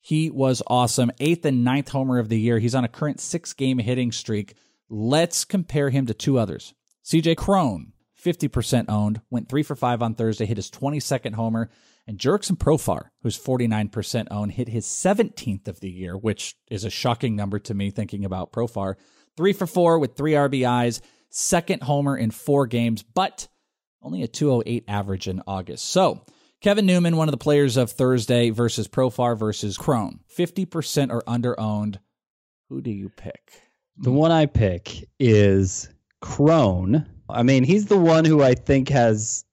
He was awesome. Eighth and ninth homer of the year. He's on a current six game hitting streak. Let's compare him to two others. CJ Cron, 50% owned, went three for five on Thursday, hit his 22nd homer. And Jurickson Profar, who's 49% owned, hit his 17th of the year, which is a shocking number to me thinking about Profar. Three for four with three RBIs, second homer in four games, but only a 208 average in August. So, Kevin Newman, one of the players of Thursday versus Profar versus Cron, 50% or under owned. Who do you pick? The one I pick is Cron. I mean, he's the one who I think has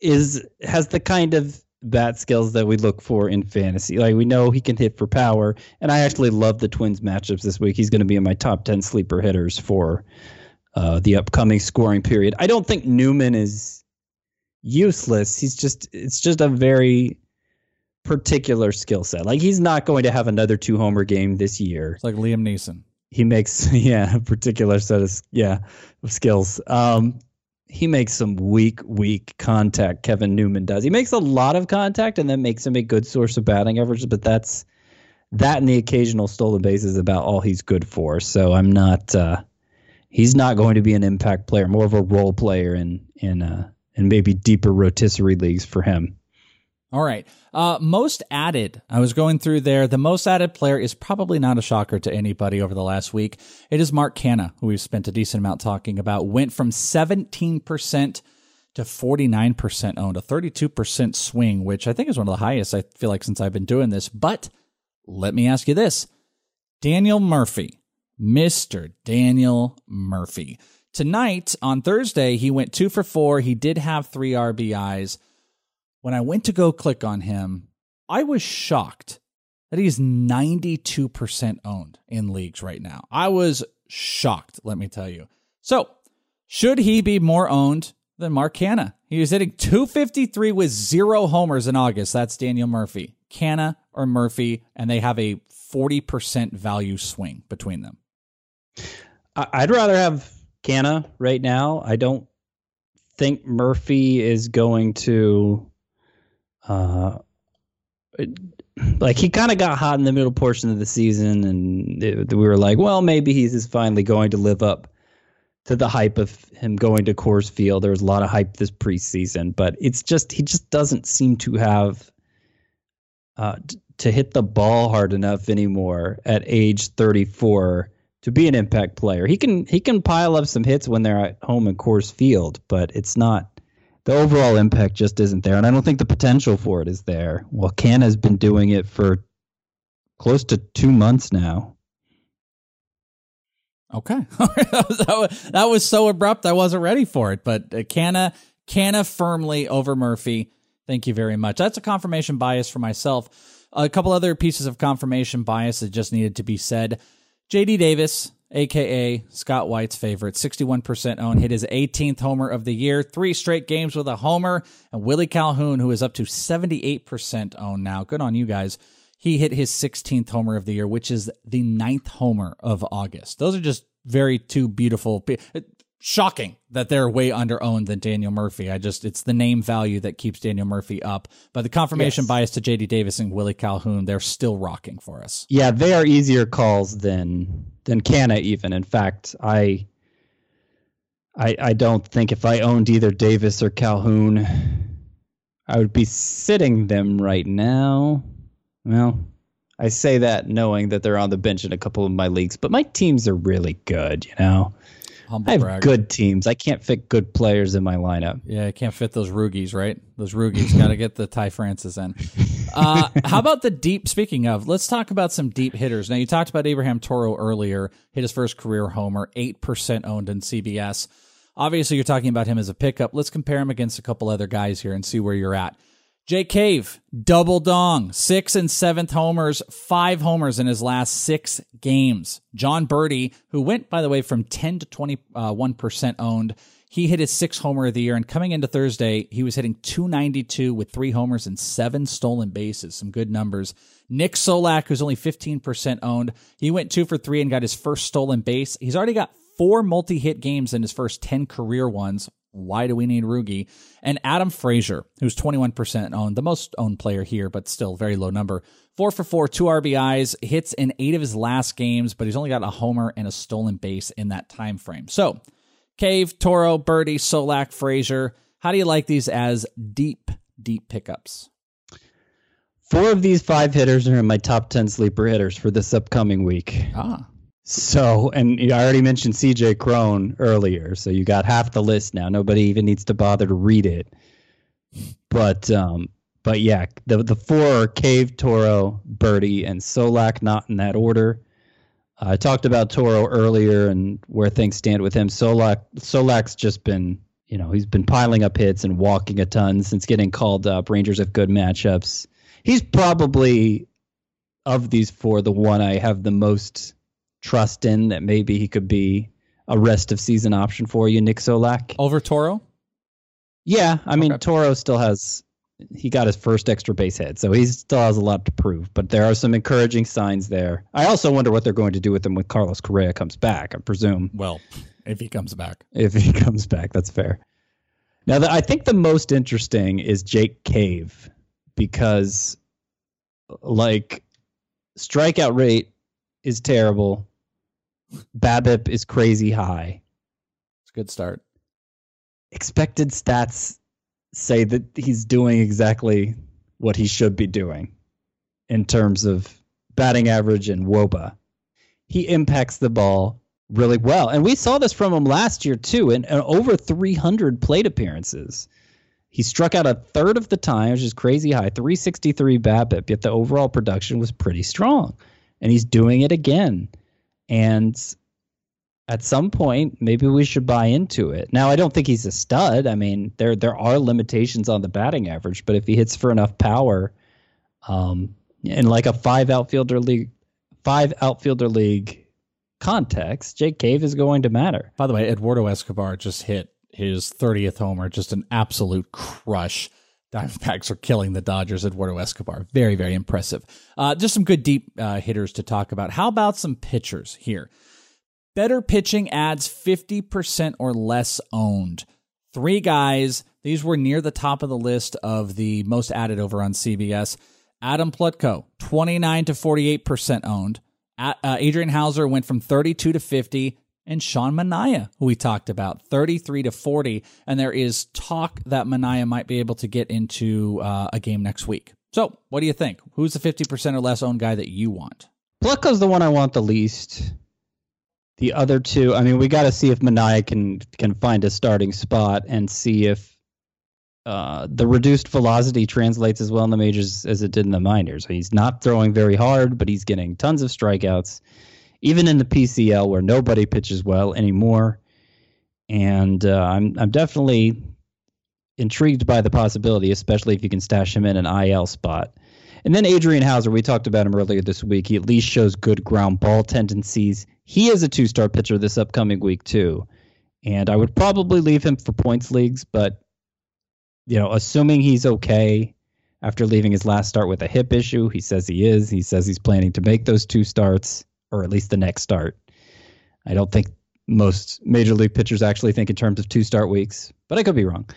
is has the kind of bat skills that we look for in fantasy. Like we know he can hit for power, and I actually love the Twins matchups this week. He's going to be in my top ten sleeper hitters for uh, the upcoming scoring period. I don't think Newman is useless. He's just it's just a very particular skill set. Like he's not going to have another two homer game this year. It's like Liam Neeson. He makes yeah, a particular set of yeah, of skills. Um he makes some weak, weak contact. Kevin Newman does. He makes a lot of contact, and that makes him a good source of batting average. But that's that, and the occasional stolen base is about all he's good for. So I'm not. Uh, he's not going to be an impact player. More of a role player in in uh, in maybe deeper rotisserie leagues for him. All right. Uh, most added. I was going through there. The most added player is probably not a shocker to anybody over the last week. It is Mark Canha, who we've spent a decent amount talking about. Went from 17% to 49% owned, a 32% swing, which I think is one of the highest I feel like since I've been doing this. But let me ask you this Daniel Murphy, Mr. Daniel Murphy. Tonight on Thursday, he went two for four. He did have three RBIs when I went to go click on him, I was shocked that he's 92% owned in leagues right now. I was shocked, let me tell you. So, should he be more owned than Mark Canha? He was hitting 253 with zero homers in August. That's Daniel Murphy. Canha or Murphy, and they have a 40% value swing between them. I'd rather have Canha right now. I don't think Murphy is going to uh, like he kind of got hot in the middle portion of the season, and it, we were like, well, maybe he's finally going to live up to the hype of him going to Coors Field. There was a lot of hype this preseason, but it's just he just doesn't seem to have uh, t- to hit the ball hard enough anymore at age 34 to be an impact player. He can he can pile up some hits when they're at home in Coors Field, but it's not the overall impact just isn't there, and I don't think the potential for it is there. Well, Can has been doing it for close to two months now. Okay, that, was, that, was, so abrupt. I wasn't ready for it, but uh, Canha Canha firmly over Murphy. Thank you very much. That's a confirmation bias for myself. A couple other pieces of confirmation bias that just needed to be said. JD Davis, aka Scott White's favorite, 61% own, hit his 18th homer of the year, three straight games with a homer, and Willie Calhoun, who is up to 78% own now. Good on you guys. He hit his 16th homer of the year, which is the ninth homer of August. Those are just very two beautiful shocking that they're way under owned than Daniel Murphy. I just it's the name value that keeps Daniel Murphy up. But the confirmation yes. bias to JD Davis and Willie Calhoun, they're still rocking for us. Yeah, they are easier calls than than Canha even. In fact, I I I don't think if I owned either Davis or Calhoun, I would be sitting them right now. Well, I say that knowing that they're on the bench in a couple of my leagues, but my teams are really good, you know. Humble I have brag. good teams. I can't fit good players in my lineup. Yeah, I can't fit those Roogies, right? Those Roogies got to get the Ty Francis in. Uh, how about the deep? Speaking of, let's talk about some deep hitters. Now, you talked about Abraham Toro earlier. Hit his first career homer, eight percent owned in CBS. Obviously, you're talking about him as a pickup. Let's compare him against a couple other guys here and see where you're at. Jake Cave, double dong, six and seventh homers, five homers in his last six games. Jon Berti, who went, by the way, from 10 to 21% uh, owned, he hit his sixth homer of the year. And coming into Thursday, he was hitting 292 with three homers and seven stolen bases. Some good numbers. Nick Solak, who's only 15% owned, he went two for three and got his first stolen base. He's already got four multi hit games in his first 10 career ones. Why do we need Rugi? And Adam Frazier, who's 21% owned, the most owned player here, but still very low number. Four for four, two RBIs, hits in eight of his last games, but he's only got a homer and a stolen base in that time frame. So, Cave, Toro, Berti, Solak, Frazier. How do you like these as deep, deep pickups? Four of these five hitters are in my top 10 sleeper hitters for this upcoming week. Ah. So, and I already mentioned CJ Cron earlier, so you got half the list now. Nobody even needs to bother to read it. But, um, but yeah, the the four are Cave, Toro, Berti, and Solak, not in that order. Uh, I talked about Toro earlier and where things stand with him. Solak, Solak's just been, you know, he's been piling up hits and walking a ton since getting called up. Rangers have good matchups. He's probably of these four the one I have the most trust in that maybe he could be a rest of season option for you, Nick Solak? Over Toro? Yeah, I mean okay. Toro still has he got his first extra base hit, so he still has a lot to prove. But there are some encouraging signs there. I also wonder what they're going to do with him when Carlos Correa comes back. I presume. Well, if he comes back, if he comes back, that's fair. Now, the, I think the most interesting is Jake Cave because, like, strikeout rate is terrible. BABIP is crazy high. It's a good start. Expected stats say that he's doing exactly what he should be doing in terms of batting average and woba. He impacts the ball really well. And we saw this from him last year too, in, in over 300 plate appearances. He struck out a third of the time, which is crazy high, 363 BABIP, yet the overall production was pretty strong. And he's doing it again. And at some point, maybe we should buy into it. Now, I don't think he's a stud. I mean, there there are limitations on the batting average, but if he hits for enough power, um, in like a five outfielder league, five outfielder league context, Jake Cave is going to matter. By the way, Eduardo Escobar just hit his 30th homer, just an absolute crush. Diamondbacks are killing the Dodgers. Eduardo Escobar, very, very impressive. Uh, just some good deep uh, hitters to talk about. How about some pitchers here? Better pitching adds 50% or less owned. Three guys. These were near the top of the list of the most added over on CBS. Adam Plutko, 29 to 48% owned. Uh, Adrian Houser went from 32 to 50. And Sean Manaea, who we talked about, 33 to 40. And there is talk that Manaea might be able to get into uh, a game next week. So, what do you think? Who's the 50% or less owned guy that you want? Plutko's the one I want the least. The other two, I mean, we got to see if Manaea can can find a starting spot and see if uh, the reduced velocity translates as well in the majors as it did in the minors. He's not throwing very hard, but he's getting tons of strikeouts, even in the PCL where nobody pitches well anymore. And uh, I'm I'm definitely intrigued by the possibility, especially if you can stash him in an IL spot. And then Adrian Houser, we talked about him earlier this week. He at least shows good ground ball tendencies. He is a two star pitcher this upcoming week, too. And I would probably leave him for points leagues, but, you know, assuming he's okay after leaving his last start with a hip issue, he says he is. He says he's planning to make those two starts, or at least the next start. I don't think most major league pitchers actually think in terms of two start weeks, but I could be wrong.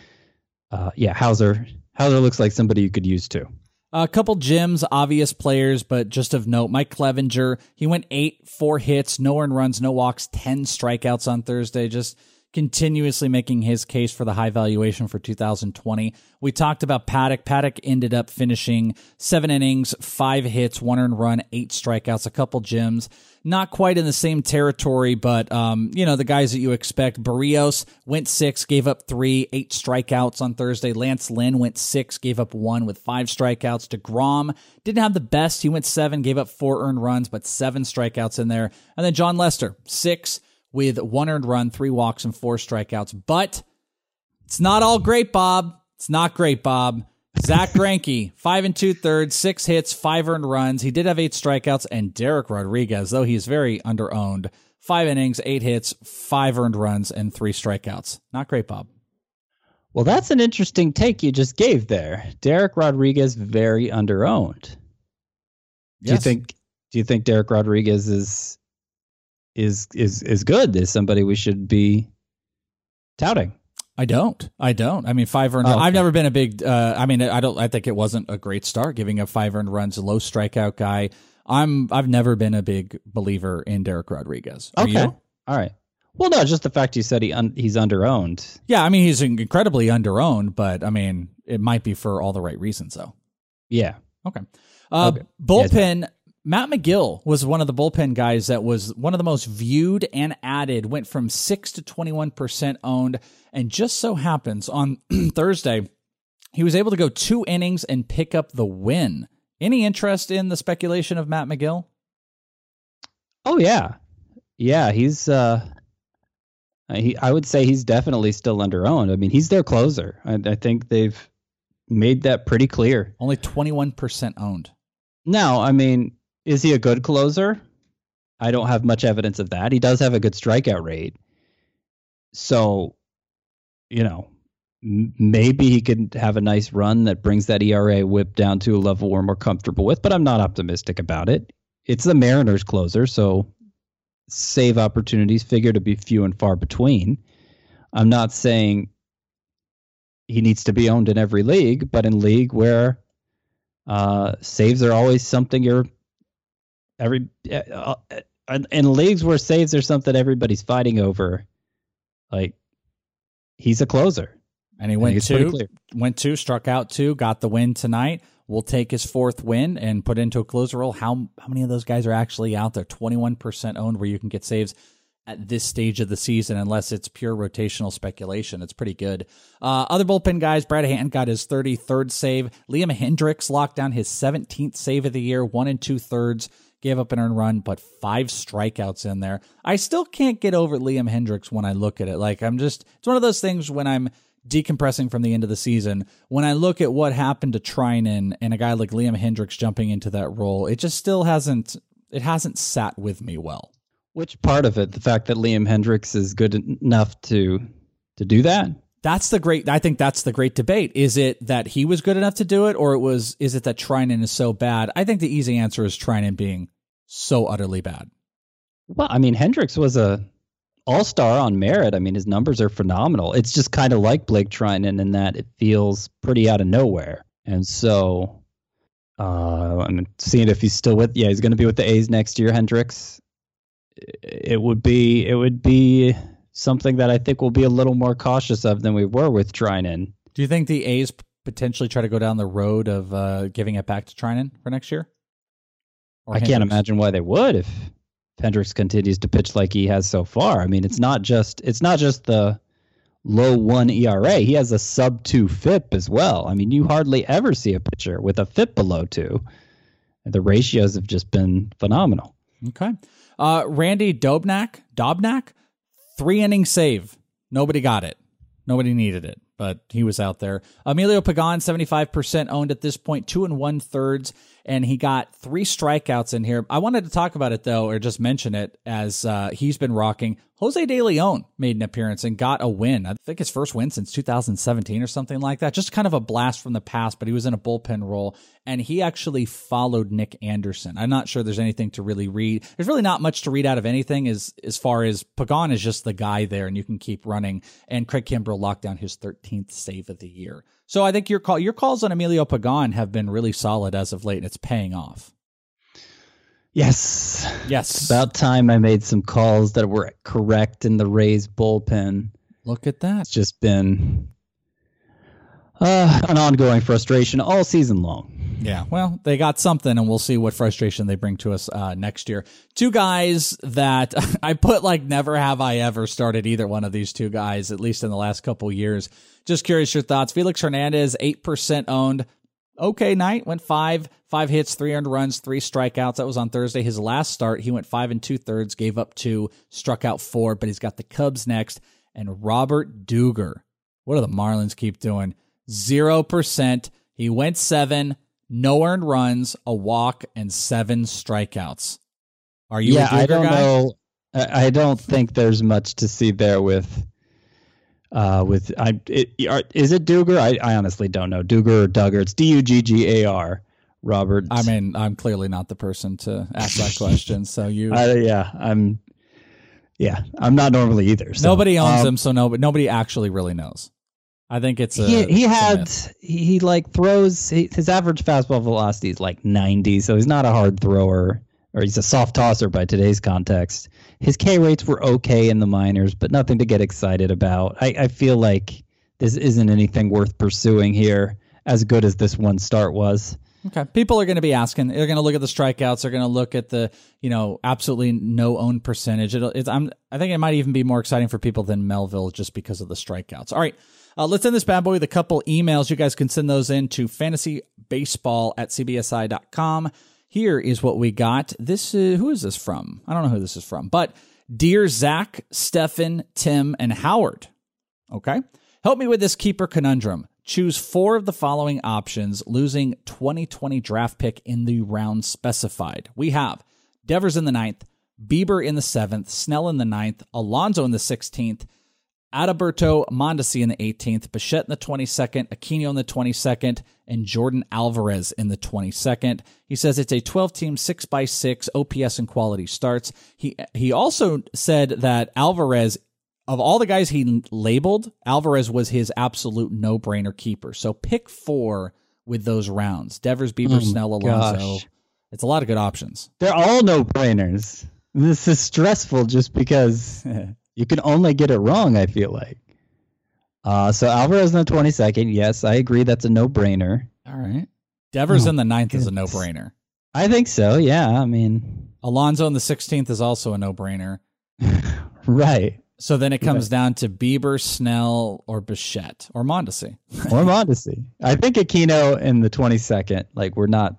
Uh, yeah, Houser Houser looks like somebody you could use too. A couple gems, obvious players, but just of note, Mike Clevinger, he went eight, four hits, no earned runs, no walks, 10 strikeouts on Thursday. Just continuously making his case for the high valuation for 2020. We talked about Paddack. Paddack ended up finishing seven innings, five hits, one earned run, eight strikeouts, a couple gems not quite in the same territory, but um, you know the guys that you expect. Berrios went six, gave up three, eight strikeouts on Thursday. Lance Lynn went six, gave up one with five strikeouts. Degrom didn't have the best. He went seven, gave up four earned runs, but seven strikeouts in there. And then Jon Lester six with one earned run, three walks, and four strikeouts. But it's not all great, Bob. It's not great, Bob. Zack Greinke, five and two thirds, six hits, five earned runs. He did have eight strikeouts, and Dereck Rodriguez, though he's very underowned, five innings, eight hits, five earned runs, and three strikeouts. Not great, Bob. Well, that's an interesting take you just gave there. Dereck Rodriguez very underowned. Do yes. you think? Do you think Dereck Rodriguez is is is is good? Is somebody we should be touting? I don't. I don't. I mean, five earned. Oh, okay. I've never been a big. Uh, I mean, I don't. I think it wasn't a great start giving up five earned runs, low strikeout guy. I'm. I've never been a big believer in Dereck Rodriguez. Are okay. You? All right. Well, no, just the fact you said he un, he's underowned. Yeah, I mean he's incredibly underowned, but I mean it might be for all the right reasons, though. Yeah. Okay. Uh, okay. Bullpen. Matt Magill was one of the bullpen guys that was one of the most viewed and added, went from 6 to 21% owned. And just so happens on Thursday, he was able to go two innings and pick up the win. Any interest in the speculation of Matt Magill? Oh, yeah. Yeah, he's, uh, he, I would say he's definitely still under owned. I mean, he's their closer. I, I think they've made that pretty clear. Only 21% owned. No, I mean, is he a good closer? I don't have much evidence of that. He does have a good strikeout rate. So, you know, maybe he could have a nice run that brings that ERA whip down to a level we're more comfortable with, but I'm not optimistic about it. It's the Mariners closer, so save opportunities figure to be few and far between. I'm not saying he needs to be owned in every league, but in league where uh, saves are always something you're every uh, uh, in leagues where saves are something everybody's fighting over, like he's a closer. And he went two, went two, struck out two, got the win tonight. Will take his fourth win and put into a closer role. How how many of those guys are actually out there? Twenty one percent owned, where you can get saves at this stage of the season, unless it's pure rotational speculation. It's pretty good. Uh, other bullpen guys, Brad Hand got his 33rd save. Liam Hendriks locked down his 17th save of the year, one and two thirds gave up an earned run, but five strikeouts in there. I still can't get over Liam Hendriks when I look at it. Like I'm just, it's one of those things when I'm decompressing from the end of the season. When I look at what happened to Treinen and a guy like Liam Hendriks jumping into that role, it just still hasn't, it hasn't sat with me well. Which part of it? The fact that Liam Hendriks is good enough to to do that? That's the great. I think that's the great debate. Is it that he was good enough to do it, or it was? Is it that Treinen is so bad? I think the easy answer is Treinen being so utterly bad. Well, I mean, Hendriks was a all star on merit. I mean, his numbers are phenomenal. It's just kind of like Blake Treinen in that it feels pretty out of nowhere. And so, uh, I'm seeing if he's still with. Yeah, he's going to be with the A's next year. Hendriks. it would be it would be something that I think we'll be a little more cautious of than we were with Treinen. Do you think the A's potentially try to go down the road of uh, giving it back to Treinen for next year? Or I Hendriks? can't imagine why they would if Hendriks continues to pitch like he has so far. I mean, it's not just it's not just the low one ERA. He has a sub two FIP as well. I mean, you hardly ever see a pitcher with a FIP below two. The ratios have just been phenomenal. Okay. Uh, Randy Dobnak, Dobnak, three inning save. Nobody got it. Nobody needed it, but he was out there. Emilio Pagan, 75% owned at this point, two and one thirds and he got three strikeouts in here. I wanted to talk about it though, or just mention it as uh, he's been rocking. Jose De Leon made an appearance and got a win. I think his first win since 2017 or something like that. Just kind of a blast from the past, but he was in a bullpen role and he actually followed Nick Anderson. I'm not sure there's anything to really read. There's really not much to read out of anything as as far as Pagan is just the guy there and you can keep running. And Craig Kimbrel locked down his 13th save of the year. So I think your call your calls on Emilio Pagan have been really solid as of late, and it's paying off. Yes. Yes. It's about time I made some calls that were correct in the Rays bullpen. Look at that. It's just been uh, an ongoing frustration all season long. Yeah, well, they got something, and we'll see what frustration they bring to us uh, next year. Two guys that I put like never have I ever started either one of these two guys, at least in the last couple years. Just curious your thoughts. Felix Hernandez, 8% owned. Okay night, went five, five hits, three earned runs, three strikeouts. That was on Thursday. His last start, he went five and two thirds, gave up two, struck out four, but he's got the Cubs next. And Robert Dugger. What do the Marlins keep doing? 0%. He went seven, no earned runs, a walk, and seven strikeouts. Are you yeah, I don't guy? know. I don't think there's much to see there with uh, with I it, is it Dugar? I, I honestly don't know. Dugar or Duggar? It's D U G G A R. Robert. I mean, I'm clearly not the person to ask that question. So you, uh, yeah, I'm. Yeah, I'm not normally either. So. Nobody owns um, him, so no, nobody actually really knows. I think it's a, he, he had he, he like throws he, his average fastball velocity is like 90, so he's not a hard thrower or he's a soft tosser by today's context. His K rates were okay in the minors, but nothing to get excited about. I, I feel like this isn't anything worth pursuing here, as good as this one start was. Okay. People are going to be asking. They're going to look at the strikeouts. They're going to look at the, you know, absolutely no own percentage. It'll, it's, I'm, I think it might even be more exciting for people than Melville just because of the strikeouts. All right. Uh, let's end this bad boy with a couple emails. You guys can send those in to fantasybaseball at cbsi.com. Here is what we got. This is, who is this from? I don't know who this is from, but dear Zach, Stefan, Tim, and Howard. Okay. Help me with this keeper conundrum. Choose four of the following options, losing 2020 draft pick in the round specified. We have Devers in the ninth, Bieber in the seventh, Snell in the ninth, Alonso in the 16th, Adalberto Mondesi in the 18th, Bichette in the 22nd, Aquino in the 22nd, and Jordan Alvarez in the 22nd. He says it's a 12 team 6x6 OPS and quality starts. He he also said that Alvarez of all the guys he labeled, Alvarez was his absolute no-brainer keeper. So pick 4 with those rounds. Devers, Bieber, oh mm, Snell, Alonso. Gosh. It's a lot of good options. They're all no-brainers. This is stressful just because you can only get it wrong. I feel like. Uh, so Alvarez in the twenty second. Yes, I agree. That's a no brainer. All right. Devers oh, in the ninth goodness. is a no brainer. I think so. Yeah. I mean, Alonso in the sixteenth is also a no brainer. right. So then it comes right. down to Bieber, Snell, or Bichette, or Mondesi. or Mondesi. I think Aquino in the 22nd. Like, we're not.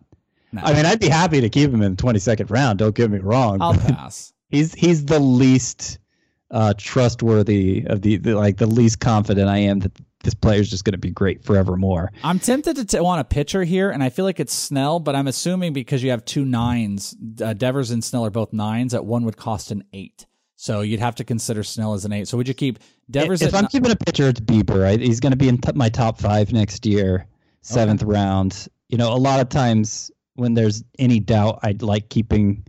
No. I mean, I'd be happy to keep him in the 22nd round. Don't get me wrong. I'll pass. He's he's the least uh, trustworthy of the, the, like the least confident I am that this player is just going to be great forevermore. I'm tempted to t- want a pitcher here, and I feel like it's Snell, but I'm assuming because you have two nines, uh, Devers and Snell are both nines, that one would cost an eight. So you'd have to consider Snell as an eight. So would you keep Devers? If I'm n- keeping a pitcher, it's Bieber. Right? He's going to be in t- my top five next year, seventh okay. round. You know, a lot of times when there's any doubt, I'd like keeping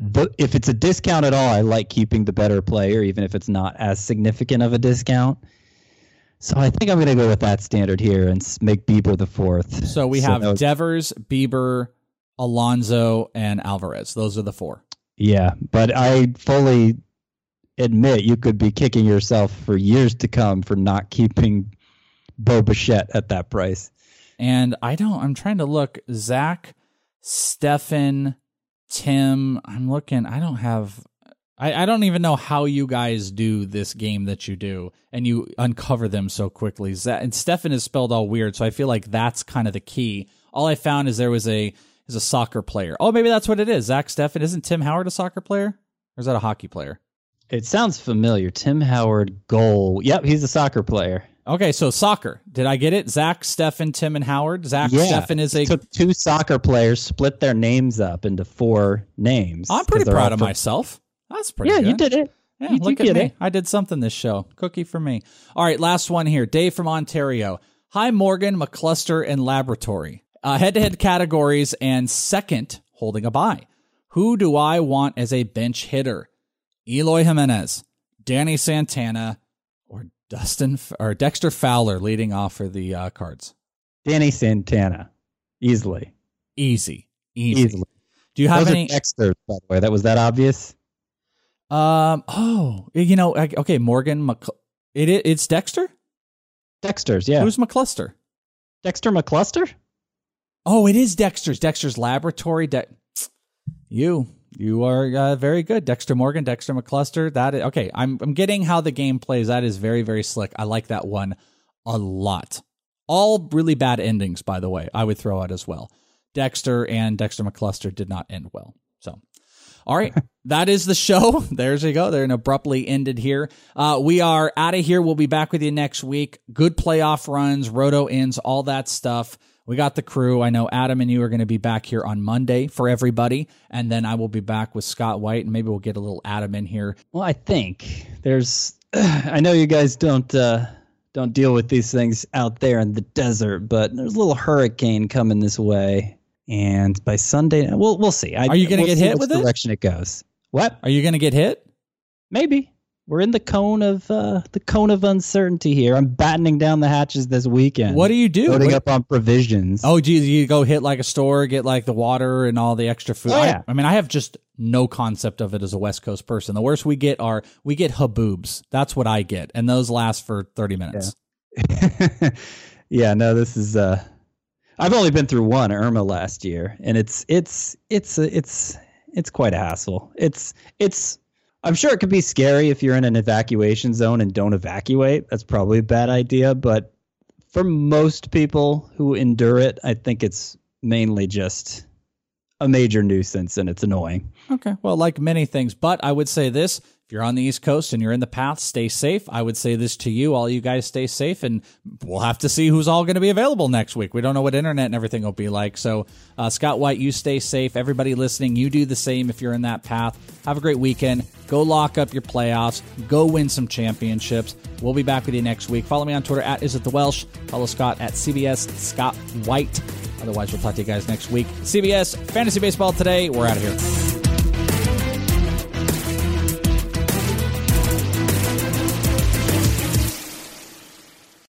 the, if it's a discount at all, I like keeping the better player, even if it's not as significant of a discount. So I think I'm going to go with that standard here and make Bieber the fourth. So we so have was, Devers, Bieber, Alonso, and Alvarez. Those are the four. Yeah, but I fully admit you could be kicking yourself for years to come for not keeping Bo Bichette at that price. And I don't, I'm trying to look. Zach, Stefan, Tim, I'm looking, I don't have, I, I don't even know how you guys do this game that you do and you uncover them so quickly. Zach, and Stefan is spelled all weird. So I feel like that's kind of the key. All I found is there was a, is a soccer player. Oh, maybe that's what it is. Zach Stefan. Isn't Tim Howard a soccer player? Or is that a hockey player? It sounds familiar. Tim Howard goal. Yep, he's a soccer player. Okay, so soccer. Did I get it? Zach, Stefan, Tim, and Howard. Zach, Yeah, Stefan is a. took two soccer players, split their names up into four names. I'm pretty proud of from- myself. That's pretty. Yeah, good. you did it. Yeah, you look did at me. it. I did something this show. Cookie for me. All right, last one here. Dave from Ontario. Hi, Morgan, McCluster, and Laboratory. Uh, head-to-head categories and second, holding a bye. Who do I want as a bench hitter? Eloy Jimenez, Danny Santana, Dustin or Dexter Fowler leading off for the uh, cards. Danny Santana, easily, Easy, easy. easily. Do you have Those any? Dexter, by the way. That was that obvious. um. Oh, you know. Okay, Morgan. Mc, it, it it's Dexter. Dexter's, yeah. Who's McCluster? Dexter McCluster? Oh, it is Dexter's. Dexter's Laboratory. De- you, you are uh, very good, Dexter Morgan, Dexter McCluster. That is, okay. I'm I'm getting how the game plays. That is very very slick. I like that one a lot. All really bad endings, by the way. I would throw out as well. Dexter and Dexter McCluster did not end well. So. All right, that is the show. There's you go. They're an abruptly ended here. Uh, we are out of here. We'll be back with you next week. Good playoff runs, roto ends, all that stuff. We got the crew. I know Adam and you are going to be back here on Monday for everybody, and then I will be back with Scott White, and maybe we'll get a little Adam in here. Well, I think there's. I know you guys don't uh, don't deal with these things out there in the desert, but there's a little hurricane coming this way, and by Sunday, we'll we'll see. I, Are you gonna we'll get hit with it? Direction it goes. What? Are you going to get hit? Maybe we're in the cone of uh, the cone of uncertainty here. I'm battening down the hatches this weekend. What do you do? Loading What- up on provisions. Oh, geez, you go hit like a store, get like the water and all the extra food. Oh, yeah. I, mean, I have just no concept of it as a West Coast person. The worst we get are we get haboobs. That's what I get, and those last for thirty minutes. yeah, no, this is uh I've only been through one Irma last year and it's it's it's uh, it's it's quite a hassle. It's it's I'm sure it could be scary if you're in an evacuation zone and don't evacuate. That's probably a bad idea, but for most people who endure it, I think it's mainly just a major nuisance and it's annoying. Okay. Well, like many things, but I would say this you're on the East Coast and you're in the path, stay safe. I would say this to you, all you guys stay safe, and we'll have to see who's all going to be available next week. We don't know what internet and everything will be like. So, uh, Scott White, you stay safe. Everybody listening, you do the same if you're in that path. Have a great weekend. Go lock up your playoffs. Go win some championships. We'll be back with you next week. Follow me on Twitter at Is It The Welsh. Follow Scott at CBS Scott White. Otherwise, we'll talk to you guys next week. CBS Fantasy Baseball today. We're out of here.